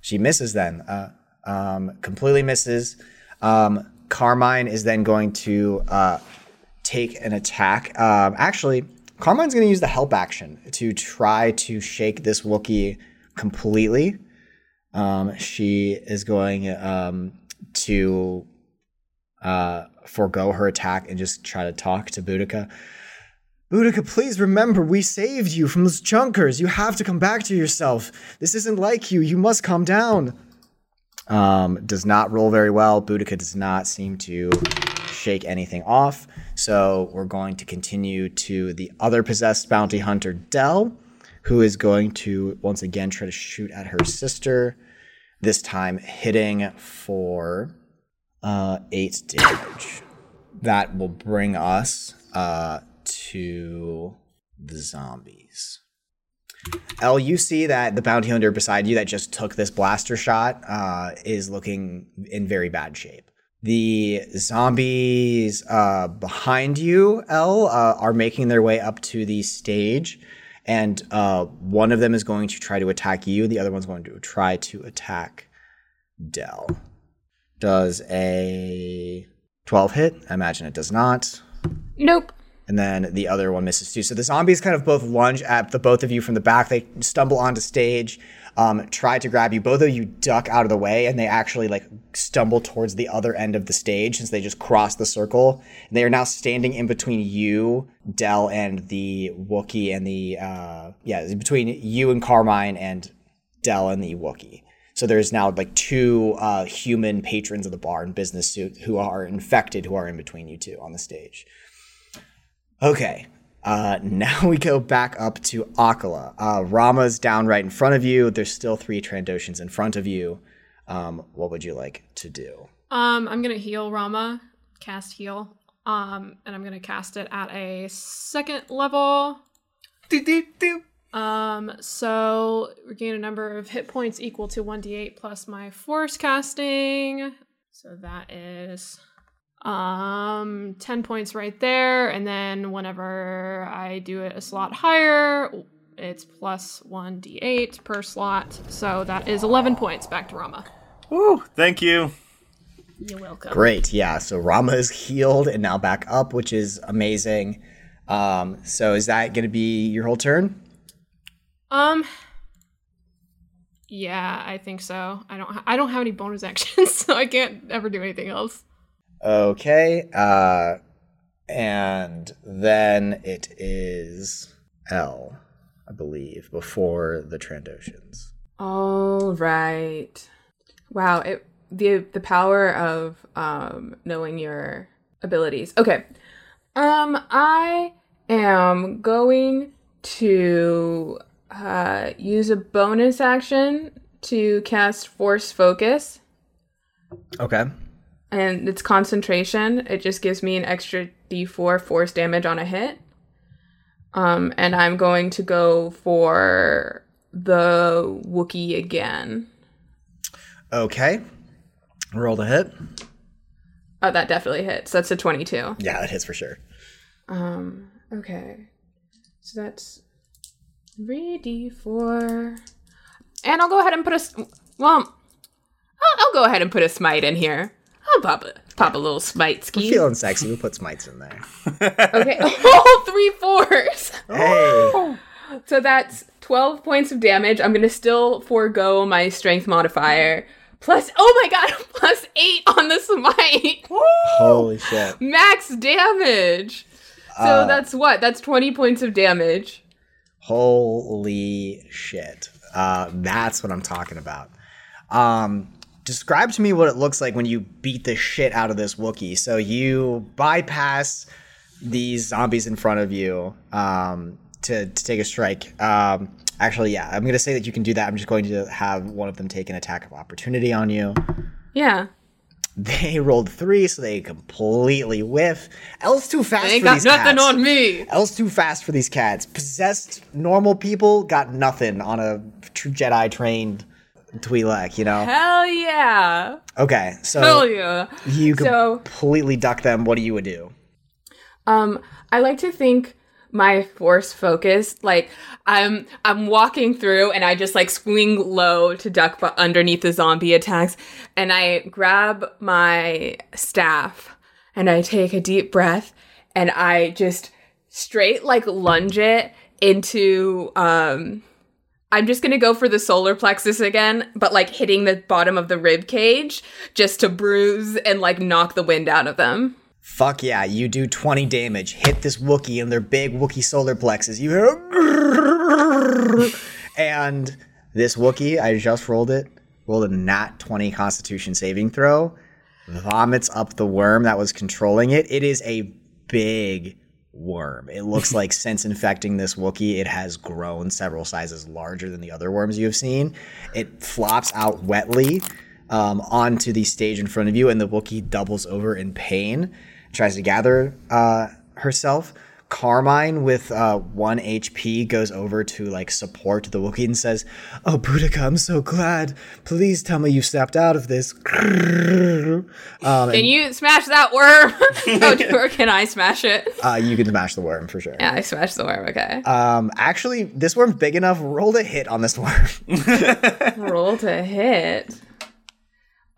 She misses then. Uh, um, completely misses. Um, Carmine is then going to uh, take an attack. Um, actually, Carmine's going to use the help action to try to shake this Wookiee completely. Um, she is going um, to uh, forego her attack and just try to talk to Boudica. Boudica, please remember, we saved you from those junkers. You have to come back to yourself. This isn't like you. You must calm down. Um, does not roll very well. Boudica does not seem to shake anything off. So we're going to continue to the other possessed bounty hunter, Dell, who is going to once again try to shoot at her sister. This time hitting for uh, eight damage. That will bring us uh, to the zombies. L, you see that the bounty hunter beside you that just took this blaster shot uh, is looking in very bad shape. The zombies uh, behind you, L, uh, are making their way up to the stage, and uh, one of them is going to try to attack you. The other one's going to try to attack Dell. Does a 12 hit? I imagine it does not Nope. And then the other one misses too. So the zombies kind of both lunge at the both of you from the back. They stumble onto stage, um, try to grab you. Both of you duck out of the way, and they actually like stumble towards the other end of the stage since they just crossed the circle. And they are now standing in between you, Dell, and the Wookiee, and the uh, yeah, between you and Carmine and Dell and the Wookiee. So there's now like two uh, human patrons of the bar in business suit who are infected, who are in between you two on the stage. Okay. Uh, now we go back up to Akala. Uh, Rama's down right in front of you. There's still three Trandoshans in front of you. Um, what would you like to do? Um, I'm gonna heal Rama, cast heal. Um, and I'm gonna cast it at a second level. Um, so regain a number of hit points equal to 1d8 plus my force casting. So that is um 10 points right there. And then whenever I do it a slot higher, it's plus 1d8 per slot. So that is 11 points back to Rama. Woo, thank you. You're welcome. Great. Yeah. So Rama is healed and now back up, which is amazing. Um, so is that going to be your whole turn? Um. Yeah, I think so. I don't. Ha- I don't have any bonus actions, so I can't ever do anything else. Okay. Uh, and then it is L, I believe, before the Trandoshans. All right. Wow. It the the power of um knowing your abilities. Okay. Um I am going to uh use a bonus action to cast force focus Okay. And it's concentration. It just gives me an extra d4 force damage on a hit. Um and I'm going to go for the Wookiee again. Okay. Roll the hit. Oh, that definitely hits. That's a 22. Yeah, that hits for sure. Um, okay. So that's 3d4. And I'll go ahead and put a. Well, I'll, I'll go ahead and put a smite in here. I'll pop a, pop a little smite We're ski. feeling sexy. We'll put smites in there. Okay. Oh, three fours. Hey. So that's 12 points of damage. I'm going to still forego my strength modifier. Plus, oh my god, plus 8 on the smite. Holy shit. Max damage. So that's what? That's 20 points of damage. Holy shit. Uh, that's what I'm talking about. Um, describe to me what it looks like when you beat the shit out of this Wookiee. So you bypass these zombies in front of you um, to, to take a strike. Um, actually, yeah, I'm going to say that you can do that. I'm just going to have one of them take an attack of opportunity on you. Yeah. They rolled three, so they completely whiff. L's too fast Ain't for got nothing on me. L's too fast for these cats. Possessed normal people got nothing on a Jedi trained Twi'lek, you know? Hell yeah. Okay, so Hell yeah. you So- completely duck them. What do you would do? Um, I like to think my force focus, like I'm I'm walking through and I just like swing low to duck bu- underneath the zombie attacks, and I grab my staff and I take a deep breath and I just straight like lunge it into um I'm just gonna go for the solar plexus again, but like hitting the bottom of the rib cage just to bruise and like knock the wind out of them. Fuck yeah, you do 20 damage. Hit this Wookiee in their big Wookiee solar plexus. You hear And this Wookiee, I just rolled it, rolled a nat 20 constitution saving throw, vomits up the worm that was controlling it. It is a big worm. It looks like since infecting this Wookiee, it has grown several sizes larger than the other worms you have seen. It flops out wetly um, onto the stage in front of you, and the Wookiee doubles over in pain, tries to gather uh, herself. Carmine with uh, one HP goes over to like support the Wookiee and says, "Oh, Boudica, I'm so glad. Please tell me you snapped out of this." Um, Can you smash that worm? oh, or can I smash it? uh, you can smash the worm for sure. Yeah, I smashed the worm. Okay. Um, actually, this worm's big enough. Roll a hit on this worm. Roll to hit.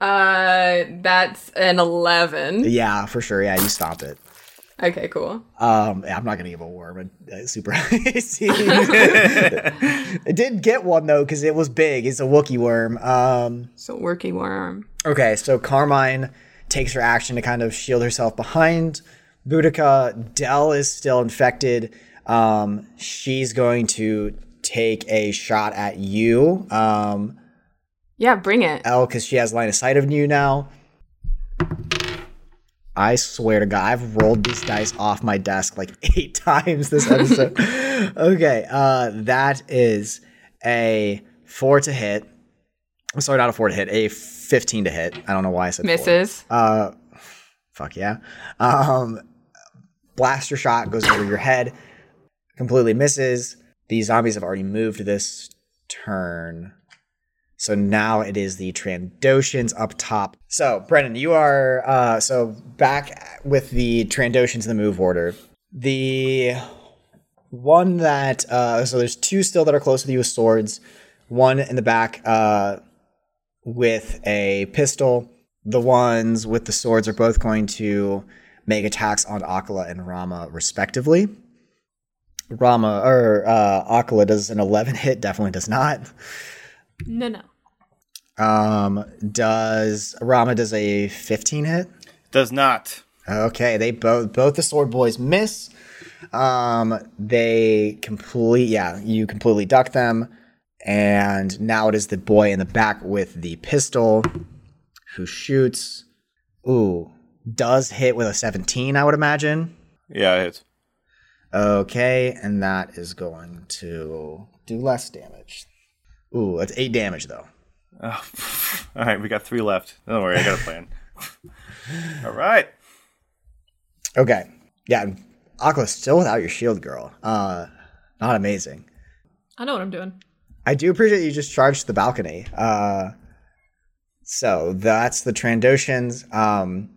Uh, that's an eleven. yeah, for sure. Yeah, you stopped it. Okay, cool. Um, I'm not gonna give a worm a, a super I did get one though because it was big. It's a Wookiee worm. Um, So worky worm. okay, so Carmine takes her action to kind of shield herself behind Boudica. Dell is still infected. Um, she's going to take a shot at you, um, Yeah, bring it. Elle, because she has line of sight of you now. I swear to God, I've rolled these dice off my desk like eight times this episode. okay, uh, that is a four to hit. Sorry, not a four to hit, a 15 to hit. I don't know why I said four. Misses. Uh, fuck yeah. Um, blaster shot goes over your head, completely misses. These zombies have already moved this turn. So now it is the Trandoshans up top. So, Brennan, you are uh, so back with the Trandoshans in the move order. The one that uh, so there's two still that are close with you with swords. One in the back uh, with a pistol. The ones with the swords are both going to make attacks on Akala and Rama respectively. Rama or uh, Akala does an 11 hit, definitely does not. No, no. Um, does Rama does a 15 hit? Does not. Okay, they both both the sword boys miss. Um, they complete yeah, you completely duck them, and now it is the boy in the back with the pistol who shoots. Ooh, does hit with a 17, I would imagine. Yeah, it hits. Okay, and that is going to do less damage. Ooh, that's eight damage though. Oh, all right, we got three left. Don't worry, I got a plan. all right. Okay. Yeah, Aqua's still without your shield, girl. Uh, not amazing. I know what I'm doing. I do appreciate you just charged the balcony. Uh, so that's the Trandoshans. Um,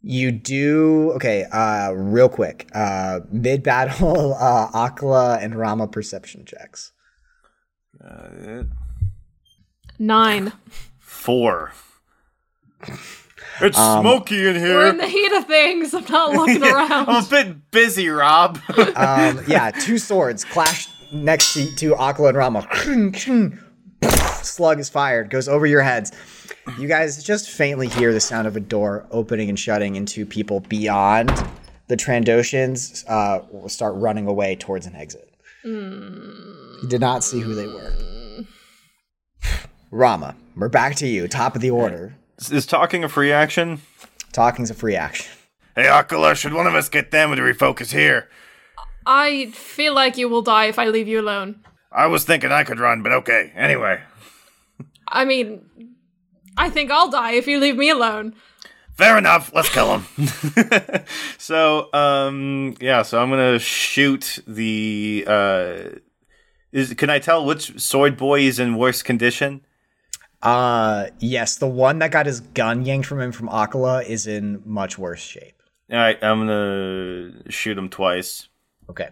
you do okay. Uh, real quick. Uh, mid battle, uh, Akala and Rama perception checks. Uh, Nine. four. It's smoky in here. We're in the heat of things. I'm not looking around. I'm a bit busy, Rob. Um, yeah, two swords clash next to, to Akala and Rama. Slug is fired, goes over your heads. You guys just faintly hear the sound of a door opening and shutting into people beyond. The Trandoshans uh, start running away towards an exit. You did not see who they were. Rama, we're back to you, top of the order. Is talking a free action? Talking's a free action. Hey, Akala, should one of us get them to refocus here? I feel like you will die if I leave you alone. I was thinking I could run, but okay. Anyway, I mean, I think I'll die if you leave me alone. fair enough. Let's kill him. So, um, yeah. So I'm gonna shoot the. Uh, is can I tell which sword boy is in worse condition? Uh, yes, the one that got his gun yanked from him from Akala is in much worse shape. All right, I'm gonna shoot him twice. Okay.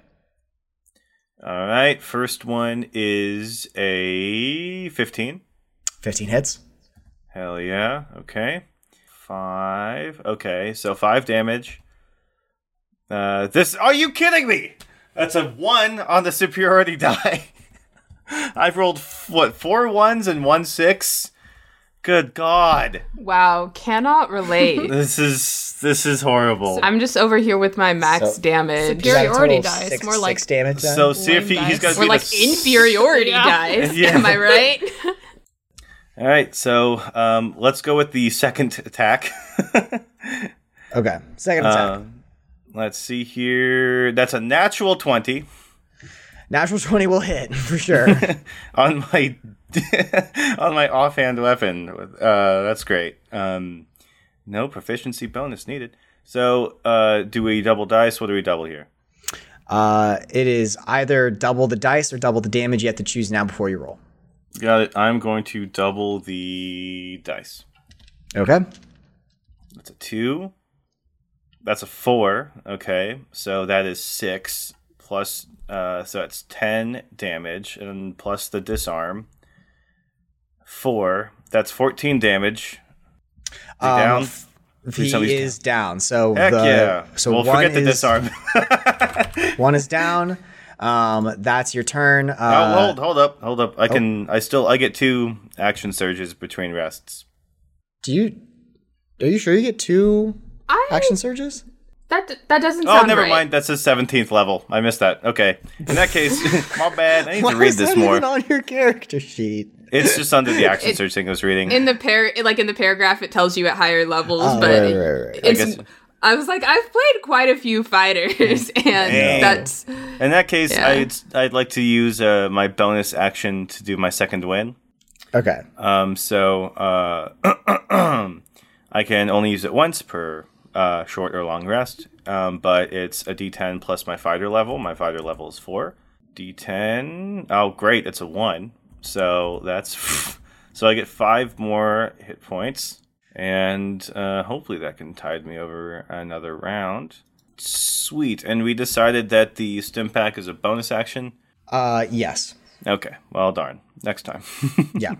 All right, first one is a 15. 15 hits. Hell yeah. Okay. Five. Okay, so five damage. Uh, this. Are you kidding me? That's a one on the superiority die. I've rolled f- what four ones and one six. Good God, Wow, cannot relate. this is this is horrible. I'm just over here with my max So- damage. You got a Superiority total dice, six, more like- six damage. Then? So see if he, he's got dice. to We're be like the s- inferiority Yeah. dice. Yeah. Am I right? All right, so um, let's go with the second attack. okay, second attack. Uh, let's see here. That's a natural twenty Natural twenty will hit for sure. on my on my offhand weapon. Uh, that's great. Um, no proficiency bonus needed. So, uh, do we double dice? What do we double here? uh, it is either double the dice or double the damage. You have to choose now before you roll. Got it. I'm going to double the dice. Okay. That's a two. That's a four. Okay, so that is six plus. Uh, so that's ten damage, and plus the disarm. Four. That's fourteen damage. Um, down? He is down. So Heck the, yeah. So well, one forget the is disarm. one is down. Um, that's your turn. Uh, oh, hold, hold up, hold up. I can. I still. I get two action surges between rests. Do you? Are you sure you get two I, action surges? that that doesn't Oh, sound never right. mind. That's a seventeenth level. I missed that. Okay. In that case, my bad. I need Why to read is this that more. even on your character sheet? It's just under the action surge thing I was reading. In the par like in the paragraph, it tells you at higher levels, Oh, but right, right, right. it's. guess- I was like, I've played quite a few fighters, and Dang. that's In that case, Yeah. I'd I'd like to use uh, my bonus action to do my second wind. Okay. Um, so uh, I can only use it once per uh, short or long rest. Um, but it's a D10 plus my fighter level. My fighter level is four. D10. Oh, great! It's a one. So that's so I get five more hit points, and uh, hopefully that can tide me over another round. Sweet. And we decided that the stim pack is a bonus action. Uh, yes. Okay. Well, darn. Next time. Yeah.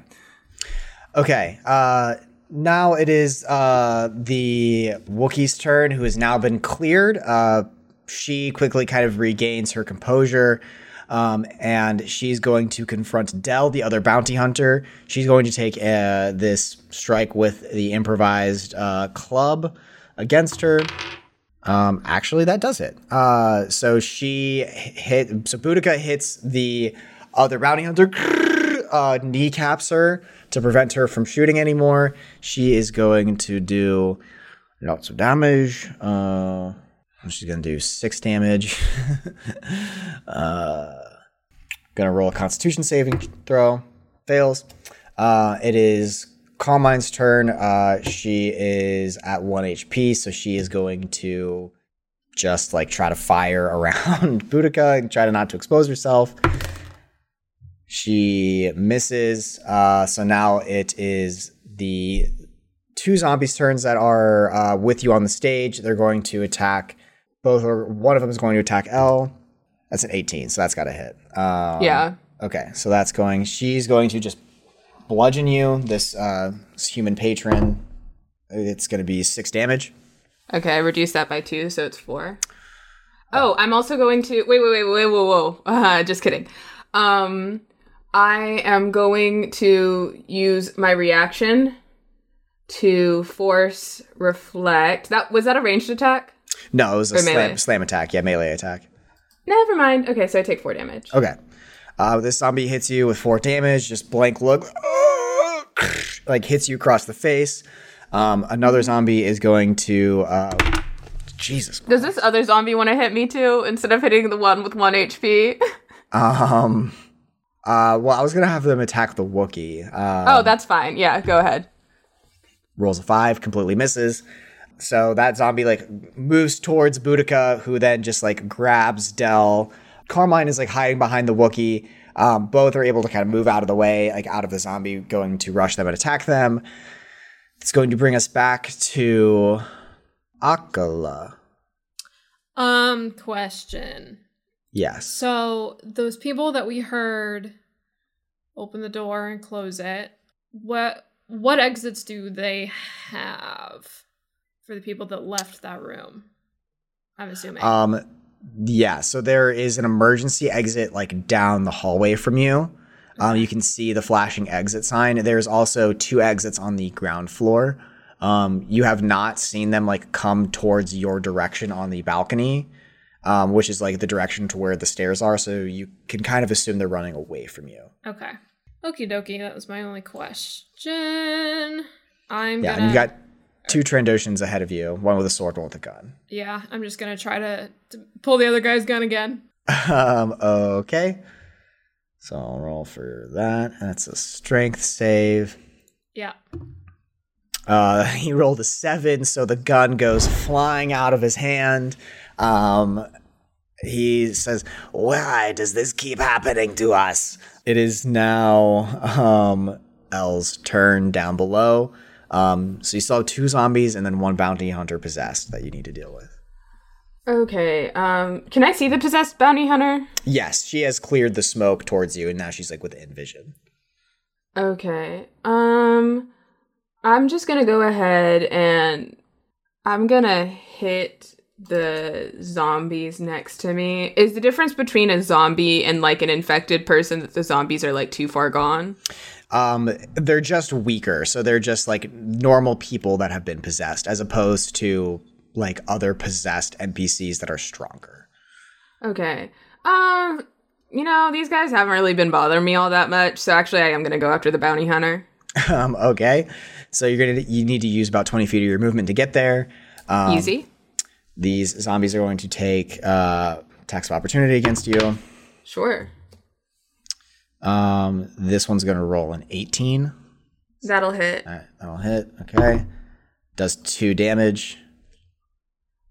Okay. Uh, now it is uh, the Wookiee's turn, who has now been cleared. Uh, she quickly kind of regains her composure. Um, and she's going to confront Dell, the other bounty hunter. She's going to take uh, this strike with the improvised uh, club against her. Um, actually, that does it. Uh, so she hit. So Boudica hits the other bounty hunter, uh, kneecaps her to prevent her from shooting anymore. She is going to do lots of damage. Uh, she's gonna do six damage. uh, gonna roll a Constitution saving throw. Fails. Uh, it is Carmine's turn. Uh, she is at one HP, so she is going to just like try to fire around Boudica and try to not to expose herself. She misses. Uh, so now it is the two zombies' turns that are uh, with you on the stage. They're going to attack. Both or one of them is going to attack L. That's an 18, so that's got to hit. Um, yeah. Okay, so that's going. She's going to just bludgeon you. This, uh, human patron It's going to be six damage. Okay, I reduced that by two, so it's four. Oh, I'm also going to wait, wait, wait, wait, whoa, whoa. Uh, just kidding. Um, I am going to use my reaction to force reflect. That was that a ranged attack? No, it was a Or melee. slam, slam attack. Yeah, melee attack. Never mind. Okay, so I take four damage. Okay. Uh, this zombie hits you with four damage, just blank look, like hits you across the face. Um, another zombie is going to, uh, Jesus. Does this other zombie want to hit me too instead of hitting the one with one HP? Um, uh, well, I was gonna have them attack the Wookiee. Uh, oh, that's fine. Yeah, go ahead. rolls a five, completely misses. So that zombie like moves towards Boudica, who then just like grabs Dell. Carmine is like hiding behind the Wookiee. Um, both are able to kind of move out of the way, like out of the zombie, going to rush them and attack them. It's going to bring us back to Akala. Um, question. Yes. So those people that we heard open the door and close it, what what exits do they have for the people that left that room? I'm assuming. Um, yeah. So there is an emergency exit like down the hallway from you. Um, you can see the flashing exit sign. There's also two exits on the ground floor. Um, you have not seen them like come towards your direction on the balcony, um, which is like the direction to where the stairs are. So you can kind of assume they're running away from you. okay. Okie dokie, that was my only question. I'm Yeah, gonna you got two Trandoshans ahead of you, one with a sword, one with a gun. Yeah, I'm just gonna try to, to pull the other guy's gun again. Um, okay. So I'll roll for that. That's a strength save. Yeah. Uh, he rolled a seven, so the gun goes flying out of his hand. Um, he says, Why does this keep happening to us? It is now um, L's turn down below. Um, so you still have two zombies and then one bounty hunter possessed that you need to deal with. Okay. Um, can I see the possessed bounty hunter? Yes, she has cleared the smoke towards you, and now she's like within vision. Okay. Um, I'm just gonna go ahead and I'm gonna hit the zombies next to me. Is the difference between a zombie and like an infected person that the zombies are like too far gone? Um, they're just weaker, so they're just like normal people that have been possessed, as opposed to like other possessed NPCs that are stronger. Okay. Um, you know, these guys haven't really been bothering me all that much, so actually I am gonna go after the bounty hunter. Um, okay, so you're gonna you need to use about twenty feet of your movement to get there. Um, Easy. These zombies are going to take uh, attacks of opportunity against you. Sure. Um, this one's gonna roll an eighteen. That'll hit. Right, that'll hit. Okay, does two damage.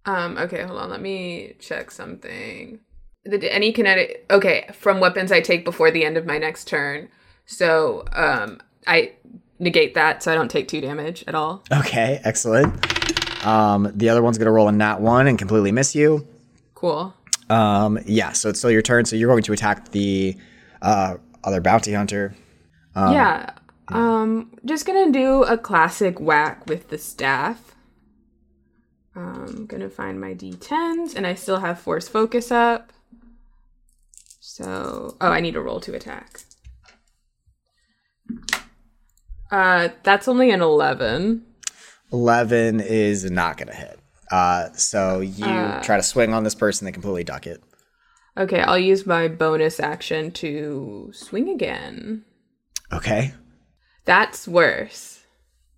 Um, okay, hold on. Let me check something. The, any kinetic. Okay, from weapons I take before the end of my next turn. So, um, I negate that, so I don't take two damage at all. Okay, excellent. Um, the other one's gonna roll a nat one and completely miss you. Cool. Um, yeah, so it's still your turn. So you're going to attack the uh, other bounty hunter. yeah. Um, just gonna do a classic whack with the staff. Um, gonna find my d10s, and I still have force focus up. So, oh, I need a roll to attack. Uh, that's only an 11. 11 is not going to hit. Uh, so you try to swing on this person, they completely duck it. Okay, I'll use my bonus action to swing again. Okay. That's worse.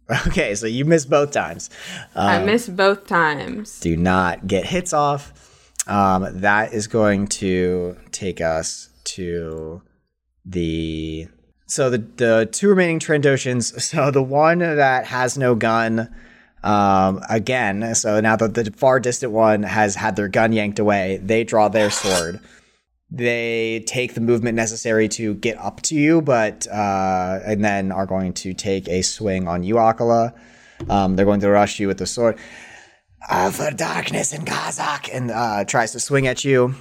Okay, so you miss both times. I miss both times. Do not get hits off. Um, that is going to take us to the. So the the two remaining Trandoshans. So the one that has no gun, um, again. So now that the far distant one has had their gun yanked away, they draw their sword. They take the movement necessary to get up to you, but uh, and then are going to take a swing on you, Akala. Um, they're going to rush you with the sword uh, for darkness in Kazakh and uh, tries to swing at you.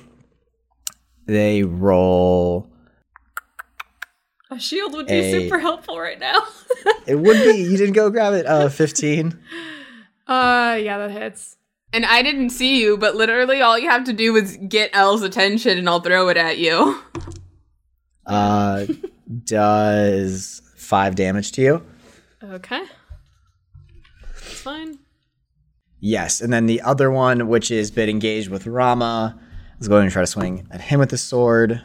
They roll A shield would be A- super helpful right now. It would be. You didn't go grab it. Uh, 15. uh, yeah, that hits. And I didn't see you, but literally all you have to do is get Elle's attention and I'll throw it at you. Uh, does five damage to you. Okay. That's fine. Yes, and then the other one, which is bit engaged with Rama, is going to try to swing at him with the sword.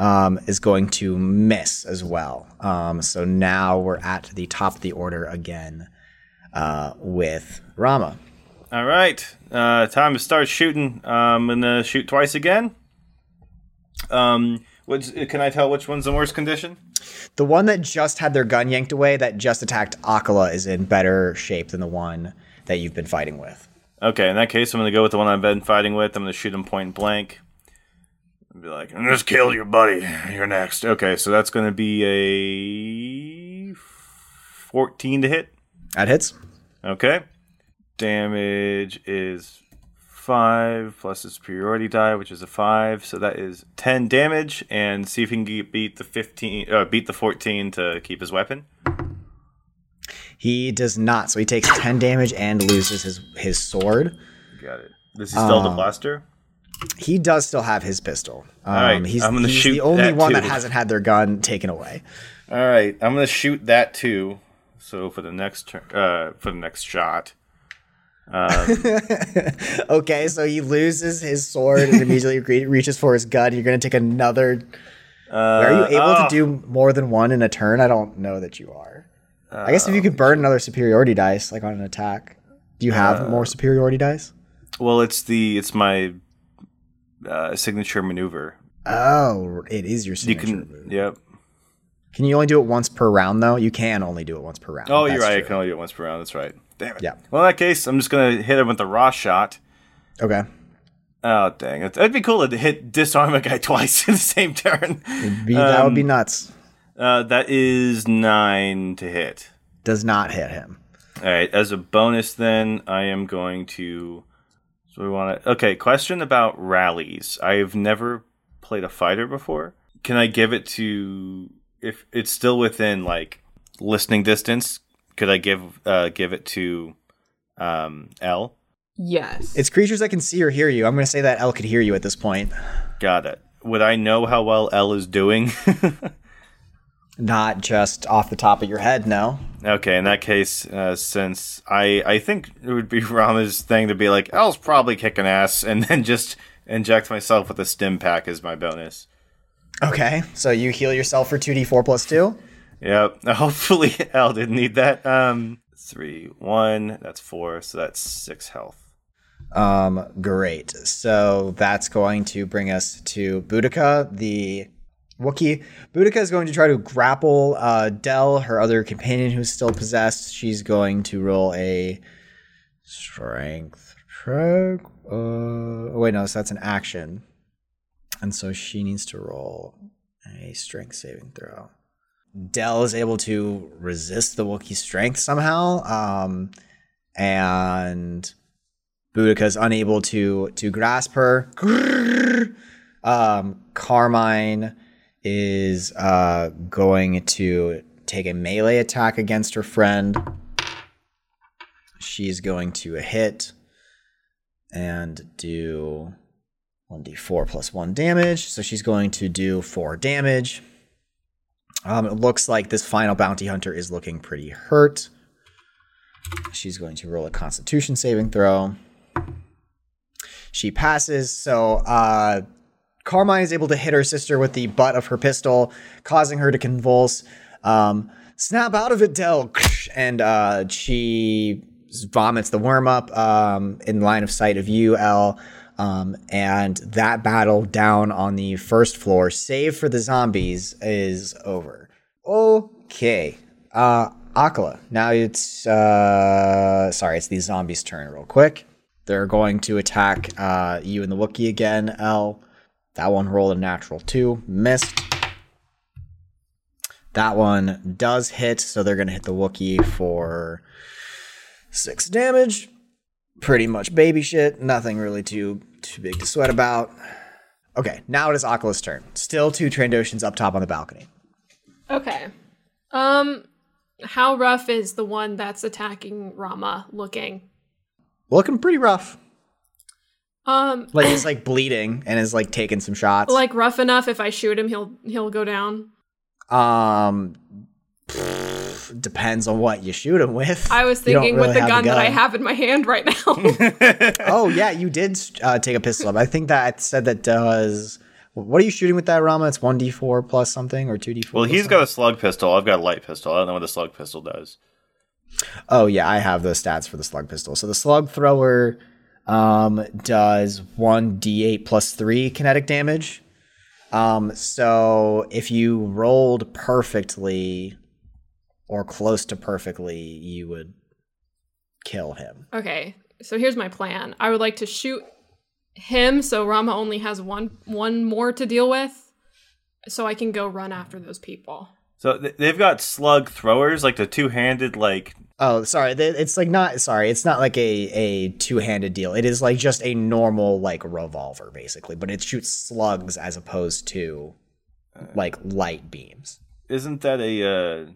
Um, is going to miss as well. Um, so now we're at the top of the order again uh, with Rama. All right, uh, time to start shooting. I'm gonna shoot twice again. Um, which can I tell which one's in worse condition? The one that just had their gun yanked away, that just attacked Akala, is in better shape than the one that you've been fighting with. Okay, in that case, I'm gonna go with the one I've been fighting with. I'm gonna shoot him point blank. Be like, And just kill your buddy. You're next. okay, so that's gonna be a 14 to hit. That hits. Okay. Damage is five plus his superiority die, which is a five, so that is ten damage. And see if he can beat the fifteen, uh, beat the fourteen to keep his weapon. He does not, so he takes 10 damage and loses his, his sword. Got it. This is still the Um, blaster. He does still have his pistol. Um, right, he's I'm gonna he's shoot the only that one that hasn't had their gun taken away. All right, I'm gonna shoot that too. So for the next turn, uh, for the next shot. Okay, so he loses his sword and immediately re- reaches for his gun. You're going to take another. are you able oh. to do more than one in a turn? I don't know that you are. I guess if you could burn another superiority dice, like on an attack, do you have more superiority dice? Well, it's the it's my uh, signature maneuver. Oh, it is your signature You can, move. yep. Can you only do it once per round, though? You can only do it once per round. Oh, you're That's right. I can only do it once per round. That's right. Damn it. Yeah. Well, in that case, I'm just gonna hit him with the raw shot. Okay. Oh dang! It- It'd be cool to hit disarm a guy twice in the same turn. Be, that would be Um, nuts. Uh, that is nine to hit. Does not hit him. All right. As a bonus, then I am going to. So we want to. Okay. Question about rallies. I've never played a fighter before. Can I give it to if it's still within like listening distance? Could I give uh give it to um L? Yes. It's creatures that can see or hear you. I'm going to say that L could hear you at this point. Got it. Would I know how well L is doing? Not just off the top of your head, no. Okay, in that case, uh, since I I think it would be Rama's thing to be like, L's probably kicking ass, and then just inject myself with a stim pack as my bonus. Okay, so you heal yourself for 2d4 plus 2. Yep. Hopefully L didn't need that. Um, three, one. That's four, so that's six health. Um, great. So that's going to bring us to Boudica, the Wookiee. Boudica is going to try to grapple uh, Dell, her other companion who's still possessed. She's going to roll a strength check. Uh, oh, wait, no, so that's an action. And so she needs to roll a strength saving throw. Dell is able to resist the Wookiee's strength somehow. Um, and Boudica is unable to to grasp her. Um, Carmine is uh, going to take a melee attack against her friend. She's going to hit and do 1d4 plus 1 damage. So she's going to do 4 damage. Um, it looks like this final bounty hunter is looking pretty hurt. She's going to roll a constitution saving throw. She passes, so uh, Carmine is able to hit her sister with the butt of her pistol, causing her to convulse. Um, Snap out of it, Dell! And uh, she vomits the worm up um, in line of sight of you, L. Um, and that battle down on the first floor, save for the zombies, is over. Okay. Uh, Akala. Now it's, uh, sorry, it's the zombies' turn, real quick. They're going to attack uh, you and the Wookiee again, L. That one rolled a natural two, missed. That one does hit, so they're going to hit the Wookiee for six damage. Pretty much baby shit. Nothing really too too big to sweat about. Okay, now it is Akala's turn. Still two Trandoshans up top on the balcony. Okay. Um, how rough is the one that's attacking Rama looking? Looking pretty rough. Um, Like he's like bleeding and is like taking some shots. like rough enough. If I shoot him, he'll he'll go down. um, pff, depends on what you shoot him with. I was You don't thinking with the have a gun, that I have in my hand right now. oh yeah, you did uh, take a pistol up. I think that I said that does. What are you shooting with that Rama? It's one d four plus something or two d four. Well, he's got a slug pistol. I've got a light pistol. I don't know what the slug pistol does. Oh yeah, I have the stats for the slug pistol. So the slug thrower um, does one d8 plus three kinetic damage. Um, so if you rolled perfectly or close to perfectly, you would kill him. okay, so here's my plan. I would like to shoot him, so Rama only has one one more to deal with, so I can go run after those people. So th- they've got slug throwers, like the two-handed, like Oh, sorry. It's like not sorry. It's not like a a two handed deal. It is like just a normal like revolver, basically, but it shoots slugs as opposed to like light beams. isn't that a?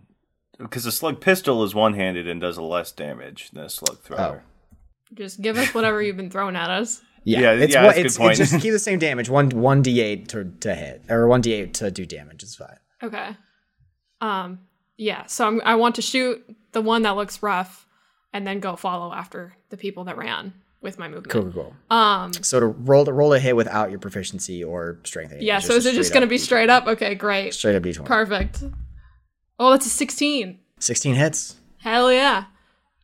Because a slug pistol is one-handed and does less damage than a slug thrower. Just give us whatever you've been throwing at us. Yeah, Yeah, it's yeah, what that's a good it's, point. it's just keep the same damage. One one d eight to to hit or one d eight to do damage. It's fine. Okay. Um. Yeah. So I'm, I want to shoot the one that looks rough, and then go follow after the people that ran with my movement. Cool, cool, cool. Um. So to roll roll a hit without your proficiency or strength. Yeah. So is it just gonna be straight up? Okay. Great. straight up d twenty? Perfect. Oh, that's a 16. Sixteen hits. Hell yeah.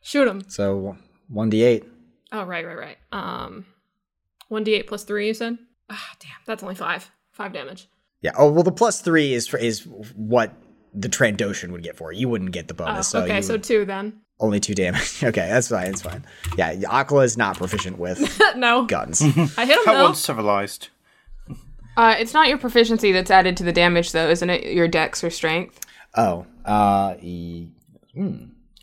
Shoot him. So one d eight. Oh, right, right, right. Um, 1d8 plus 3, you said? Ah, damn. That's only 5. 5 damage. Yeah. Oh well, the plus three is for is what the Trandoshan would get for it. You wouldn't get the Oh, bonus. so okay, you so 2 then. only two damage. okay, that's fine. It's fine. Yeah, Aquila is not proficient with no. guns. I hit him, How though. civilized? Uh, it's not your proficiency that's added to the damage, though, isn't it? Your dex or strength. oh, uh, e-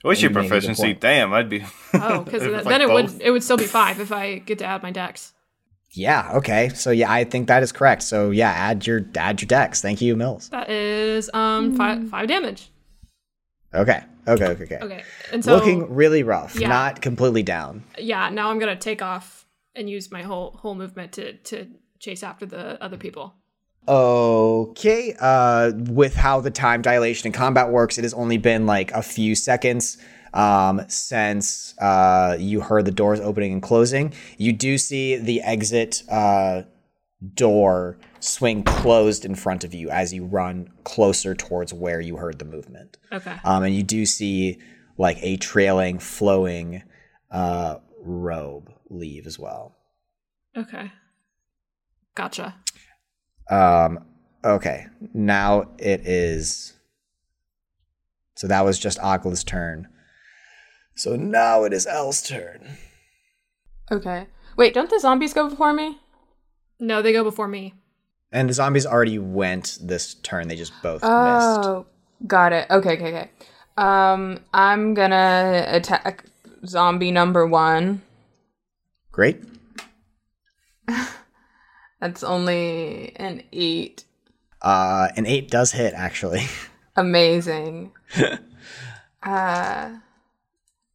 What's your You make a good proficiency? Damn, I'd be. Oh, because If, like, then it both. would it would still be 5 if I get to add my dex. Yeah. Okay, so yeah, I think that is correct. So yeah, add your add your dex. Thank you, Mills. That is um 5 5 damage. Okay, okay, okay, okay. Okay. And so Looking really rough, Yeah. not completely down. yeah, now I'm going to take off and use my whole whole movement to to chase after the other people. Okay, uh, with how the time dilation in combat works, it has only been like a few seconds um, since uh, you heard the doors opening and closing. You do see the exit uh, door swing closed in front of you as you run closer towards where you heard the movement. Okay. Um, and you do see like a trailing, flowing uh, robe leave as well. Okay. Gotcha. Um, okay, now it is. So that was just Aquila's turn. So now it is Elle's turn. Okay. Wait, don't the zombies go before me? No, they go before me. And the zombies already went this turn. They just both missed. Oh, got it. Okay, okay, okay. Um, I'm gonna attack zombie number one. Great. That's only an eight. Uh, an eight does hit actually. Amazing. uh,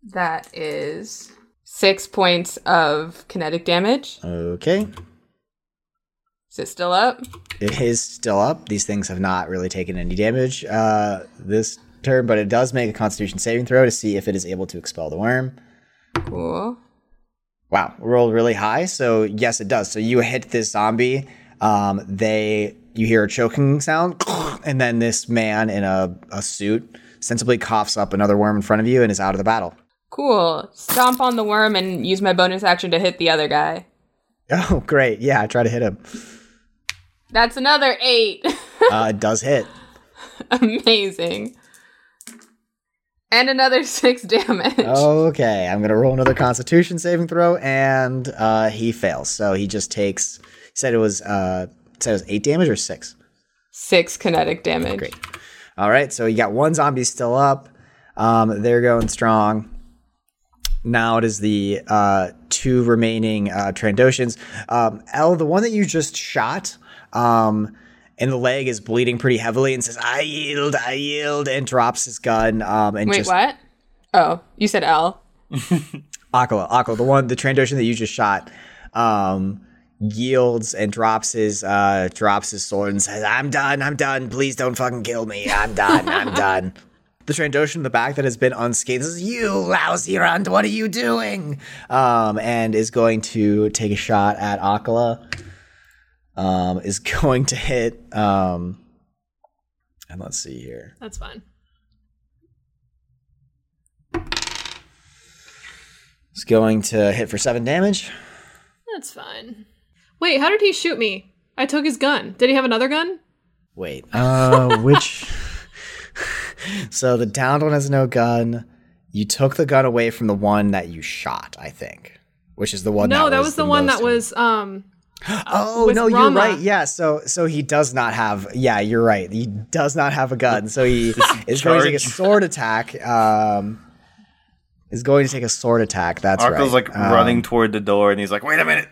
that is six points of kinetic damage. Okay. Is it still up? It is still up. These things have not really taken any damage uh, this turn, but it does make a Constitution saving throw to see if it is able to expel the worm. Cool. Wow, rolled really high. So yes, it does. So you hit this zombie. Um, they you hear a choking sound, and then this man in a, a suit sensibly coughs up another worm in front of you and is out of the battle. Cool. Stomp on the worm and use my bonus action to hit the other guy. Oh, great! Yeah, try to hit him. That's another eight. Uh, it does hit. Amazing. And another six damage. Okay, I'm gonna roll another Constitution saving throw, and uh, he fails. So he just takes. He said it was. Uh, said it was eight damage or six. Six kinetic damage. Great. All right, so you got one zombie still up. Um, they're going strong. Now it is the uh, two remaining uh, Trandoshans. Um, L, the one that you just shot, um, and the leg is bleeding pretty heavily and says, I yield, I yield, and drops his gun. Um, and Wait, just what? Oh, you said L. Akala, Akala, the one, the Trandoshan that you just shot, um, yields and drops his uh drops his sword and says, "I'm done. I'm done. Please don't fucking kill me. I'm done. I'm done." The Trandoshan in the back that has been unscathed says, "You lousy runt, what are you doing?" Um, and is going to take a shot at Akala. Um, is going to hit. Um, and let's see here. That's fine. Is going to hit for seven damage. That's fine. Wait, how did he shoot me? I took his gun. Did he have another gun? Wait, uh, which? So the downed one has no gun. You took the gun away from the one that you shot, I think, which is the one. That was. No, that, that was the one most- that was um Oh with no, you're right. Yeah, so so he does not have. Yeah, you're right. He does not have a gun. So he is going to take a sword attack. Um, is going to take a sword attack. That's right. Arko's like Um, running toward the door, and he's like, "Wait a minute."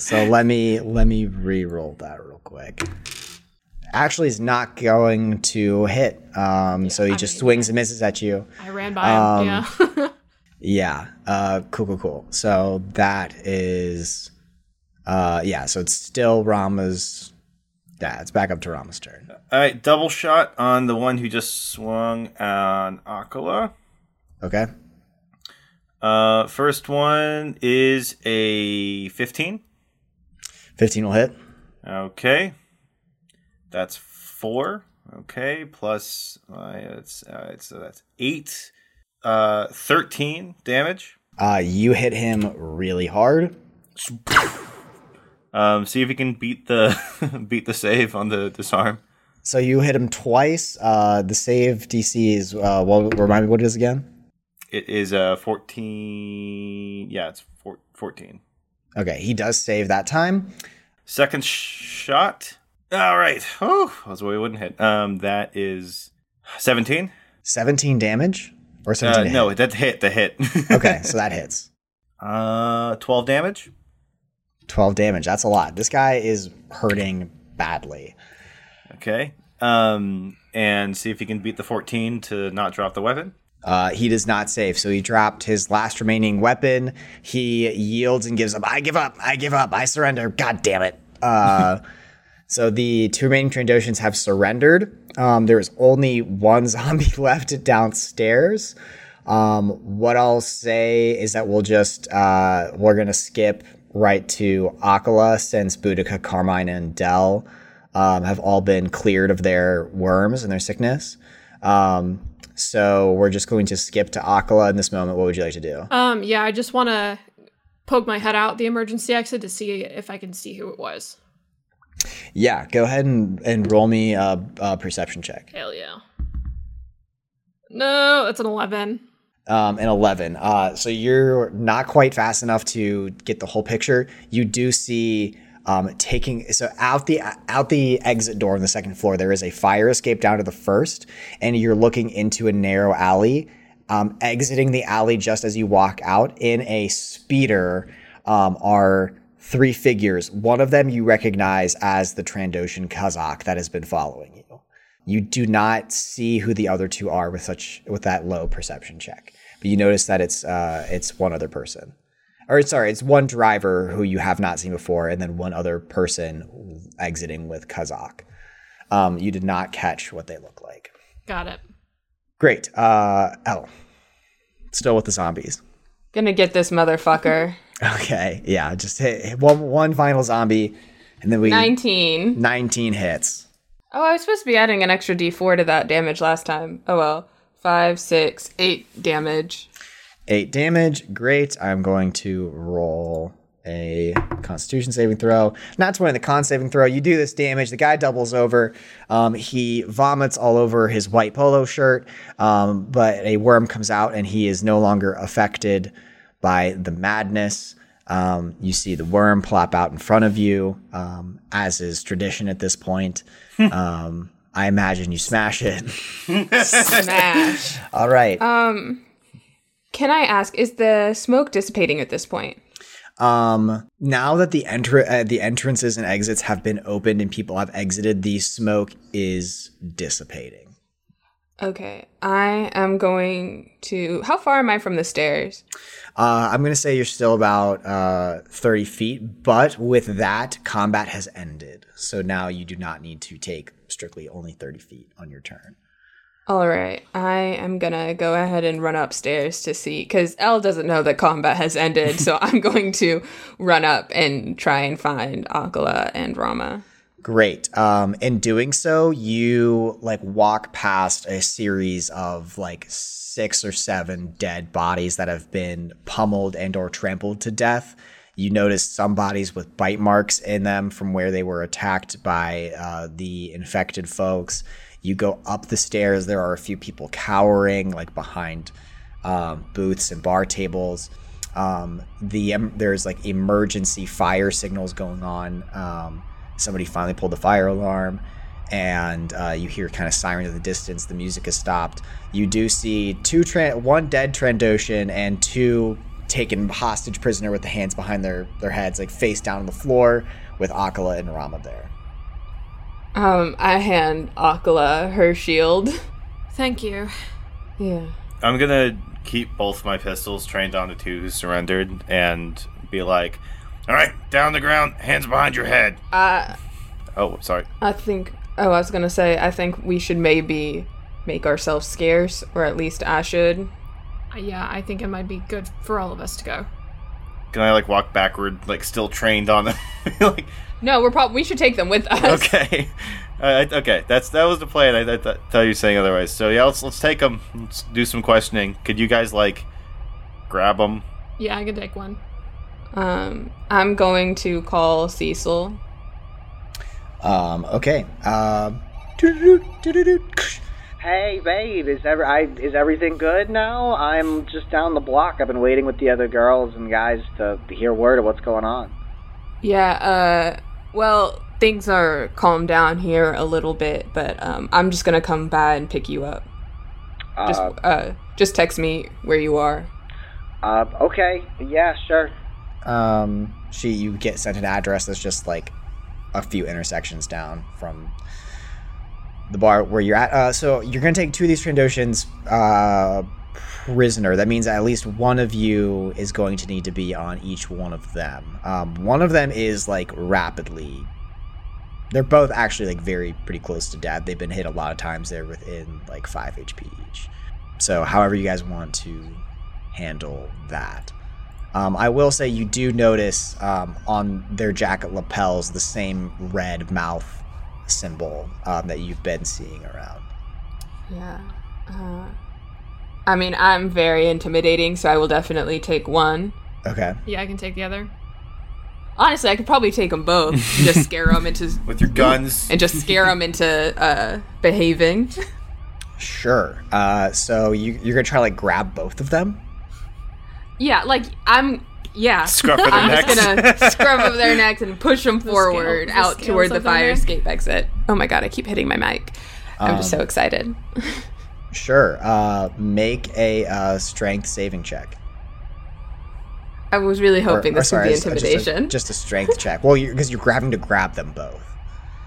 So let me let me re-roll that real quick. Actually, is not going to hit. Um, so he I just mean, swings and misses at you. I ran by him. yeah. Yeah. Uh, cool, cool, cool. So that is, uh, yeah. So it's still Rama's. Yeah, it's back up to Rama's turn. All right, double shot on the one who just swung on Akala. Okay. Uh, first one is a 15. Fifteen will hit. Okay. That's four. Okay. Plus, uh, it's, uh, it's, so that's eight. Uh, 13 damage. Uh, you hit him really hard. Um, see if you can beat the beat the save on the disarm. So you hit him twice. Uh, the save DC is. Uh, well, remind me what it is again. It is a 14. Yeah, it's four, 14. Okay, he does save that time. Second shot. All right. Oh, was worried it wouldn't hit. Um, that is 17. 17 damage or 17 Uh, no, hit? that hit the hit. Okay, so that hits. Uh, 12 damage. 12 damage. That's a lot. This guy is hurting badly. Okay. Um, and see if he can beat the 14 to not drop the weapon. Uh, he does not save, so he dropped his last remaining weapon. He yields and gives up. I give up. I give up. I surrender. God damn it. Uh, so the two remaining Trandoshans have surrendered. Um, there is only one zombie left downstairs. Um, what I'll say is that we'll just uh, we're gonna skip right to Akala since Boudica, Carmine, and Dell um, have all been cleared of their worms and their sickness. Um, so we're just going to skip to Akala in this moment. What would you like to do? Um, yeah, I just want to poke my head out the emergency exit to see if I can see who it was. Yeah, go ahead and, and roll me a, a perception check. Hell yeah. No, that's an 11. Um, an 11. Uh, so you're not quite fast enough to get the whole picture. You do see um, taking so out the out the exit door on the second floor. There is a fire escape down to the first, and you're looking into a narrow alley. Um, exiting the alley just as you walk out in a speeder um, are three figures. One of them you recognize as the Trandoshan Kazakh that has been following you. You do not see who the other two are with such with that low perception check, but you notice that it's uh, it's one other person, or sorry, it's one driver who you have not seen before, and then one other person exiting with Kazakh. Um, you did not catch what they look like. Got it. Great. Uh, L. Still with the zombies. Gonna get this motherfucker. Okay, yeah, just hit, hit one one final zombie, and then we 19. 19 hits. Oh, I was supposed to be adding an extra d4 to that damage last time. Oh well. Five, six, eight damage. Eight damage. Great. I'm going to roll a Constitution saving throw. Not 20 the con saving throw. You do this damage. The guy doubles over. Um, he vomits all over his white polo shirt, um, but a worm comes out and he is no longer affected by the madness. Um, you see the worm plop out in front of you, um, as is tradition at this point. um, I imagine you smash it. Smash. all right. Can I ask, is the smoke dissipating at this point? Um, now that the enter uh, the entrances and exits have been opened and people have exited, the smoke is dissipating. Okay, I am going to. How far am I from the stairs? Uh, I'm gonna say you're still about uh, 30 feet, but with that, combat has ended. So now you do not need to take strictly only 30 feet on your turn. All right, I am gonna go ahead and run upstairs to see because Elle doesn't know that combat has ended, so I'm going to run up and try and find Akala and Rama. Great. Um, in doing so, you like walk past a series of like six or seven dead bodies that have been pummeled and or trampled to death. You notice some bodies with bite marks in them from where they were attacked by uh, the infected folks. You go up the stairs. There are a few people cowering, like behind um, booths and bar tables. Um, the um, there's like emergency fire signals going on. Somebody finally pulled the fire alarm, and uh, you hear kind of sirens in the distance. The music has stopped. You do see two, tra- one dead Trandoshan and two taken hostage prisoner with the hands behind their their heads, like face down on the floor, with Akala and Rama there. Um, I hand Akala her shield. Thank you. Yeah. I'm gonna keep both my pistols trained on the two who surrendered and be like, All right, down the ground, hands behind your head. I oh, sorry. I think. Oh, I was gonna say. I think we should maybe make ourselves scarce, or at least I should. Uh, Yeah, I think it might be good for all of us to go. Can I like walk backward, like still trained on them? like, No, we're probably we should take them with us. okay, uh, okay, that's that was the plan. I, I th- thought you were saying otherwise. So yeah, let's let's take them. Let's do some questioning. Could you guys like grab them? Yeah, I can take one. Um, I'm going to call Cecil. Um, okay. Um, Hey, babe, is ever I is everything good now? I'm just down the block. I've been waiting with the other girls and guys to, to hear word of what's going on. Yeah. Uh, well, things are calmed down here a little bit, but um, I'm just gonna come by and pick you up. Just Uh, uh, just text me where you are. uh, okay, yeah, sure. Um, she you get sent an address that's just like a few intersections down from the bar where you're at. Uh, so you're gonna take two of these Trandoshans uh, prisoner. That means at least one of you is going to need to be on each one of them. Um, one of them is like rapidly. They're both actually like very pretty close to death. They've been hit a lot of times. They're within like five HP each. So however you guys want to handle that. Um, I will say you do notice um, on their jacket lapels the same red mouth symbol um, that you've been seeing around. Yeah. Uh, I mean, I'm very intimidating, so I will definitely take one. Okay. Yeah, I can take the other. Honestly, I could probably take them both. just scare them into With your guns. and just scare them into uh, behaving. Sure. Uh, so you, you're gonna try to like grab both of them. Yeah, like I'm. Yeah, Scruff of their I'm necks. just gonna scrub over their necks and push them forward the out scales toward the fire neck? escape exit. Oh my god, I keep hitting my mic. I'm just so excited. Sure. Uh, make a uh, strength saving check. I was really hoping or this sorry, would be just a- just a- intimidation. Just a, strength check. Well, because you're, grabbing to grab them both.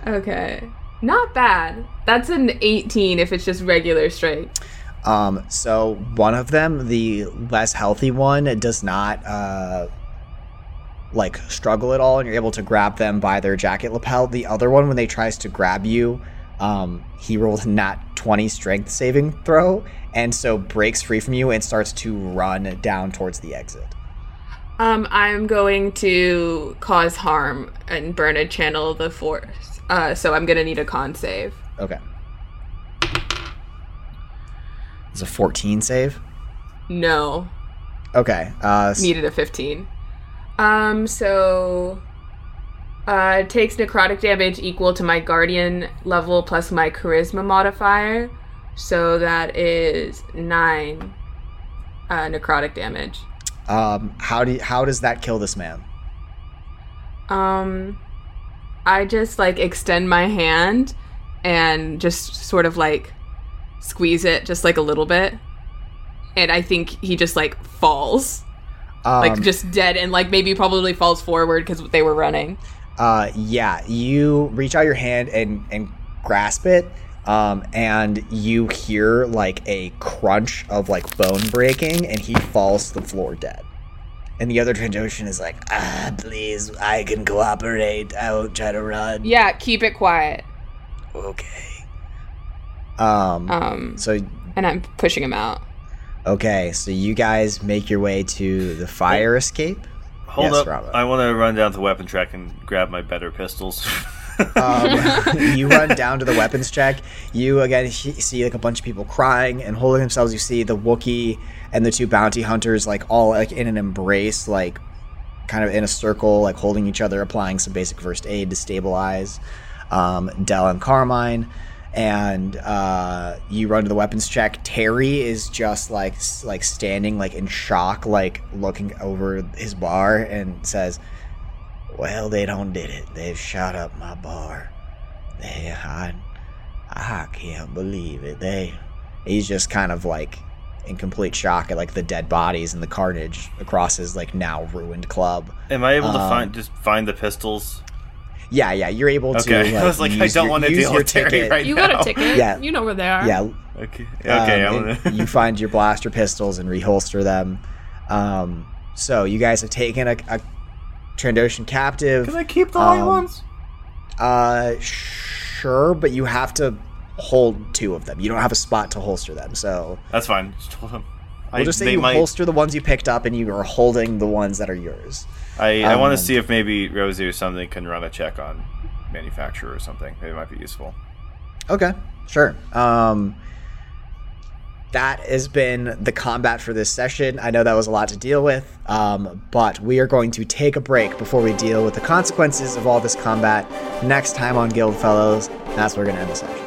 Okay, not bad. That's an 18 if it's just regular strength. Um, so one of them, the less healthy one, does not uh, like struggle at all, and you're able to grab them by their jacket lapel. The other one, when they tries to grab you, um, he rolled a nat 20 strength saving throw, and so breaks free from you and starts to run down towards the exit. Um, I'm going to cause harm and burn a channel of the force. Uh, so I'm gonna need a con save. Okay. It's a 14 save. No, Okay. Uh, needed a 15. Um, so uh, takes necrotic damage equal to my guardian level plus my charisma modifier. So that is nine uh, necrotic damage. um, how do you, how does that kill this man? Um, I just like extend my hand and just sort of like squeeze it just like a little bit. And I think he just like falls. like just dead and like maybe probably falls forward because they were running. Uh, yeah, you reach out your hand and and grasp it, um, and you hear like a crunch of like bone breaking, and he falls to the floor dead. And the other Trandoshan is like, ah, please, I can cooperate. I won't try to run. Yeah, keep it quiet. Okay. Um. Um, So and I'm pushing him out. okay, so you guys make your way to the fire escape. Hold Yes, up. Rama. I want to run down to the weapon track and grab my better pistols. Um, you run down to the weapons track. You again see like a bunch of people crying and holding themselves. You see the Wookiee and the two bounty hunters like all like in an embrace, like kind of in a circle, like holding each other, applying some basic first aid to stabilize. Um, Dell and Carmine. And uh, you run to the weapons check. Terry is just like like standing like in shock, like looking over his bar, and says, well, they don't did it. They've shot up my bar. They, I, I can't believe it. They, he's just kind of like in complete shock at like the dead bodies and the carnage across his like now ruined club. Am I able to Um, find just find the pistols? Yeah, yeah, you're able to. Okay, Like, I was like, I use don't your- want to use deal your with Terry ticket. right You now. got a ticket. Yeah. You know where they are. Yeah, Okay, okay. um, gonna... you find your blaster pistols and reholster them. Um, so you guys have taken a, a Trandoshan captive. Can I keep the light um, ones? Uh, sure, but you have to hold two of them. You don't have a spot to holster them, so That's fine. Just hold them. We'll just say you holster the ones you picked up, and you are holding the ones that are yours. I, I want um, to see if maybe Rosie or something can run a check on manufacturer or something. Maybe it might be useful. Okay, sure. Um, that has been the combat for this session. I know that was a lot to deal with, um, but we are going to take a break before we deal with the consequences of all this combat next time on Guild Fellows. That's where we're going to end the session.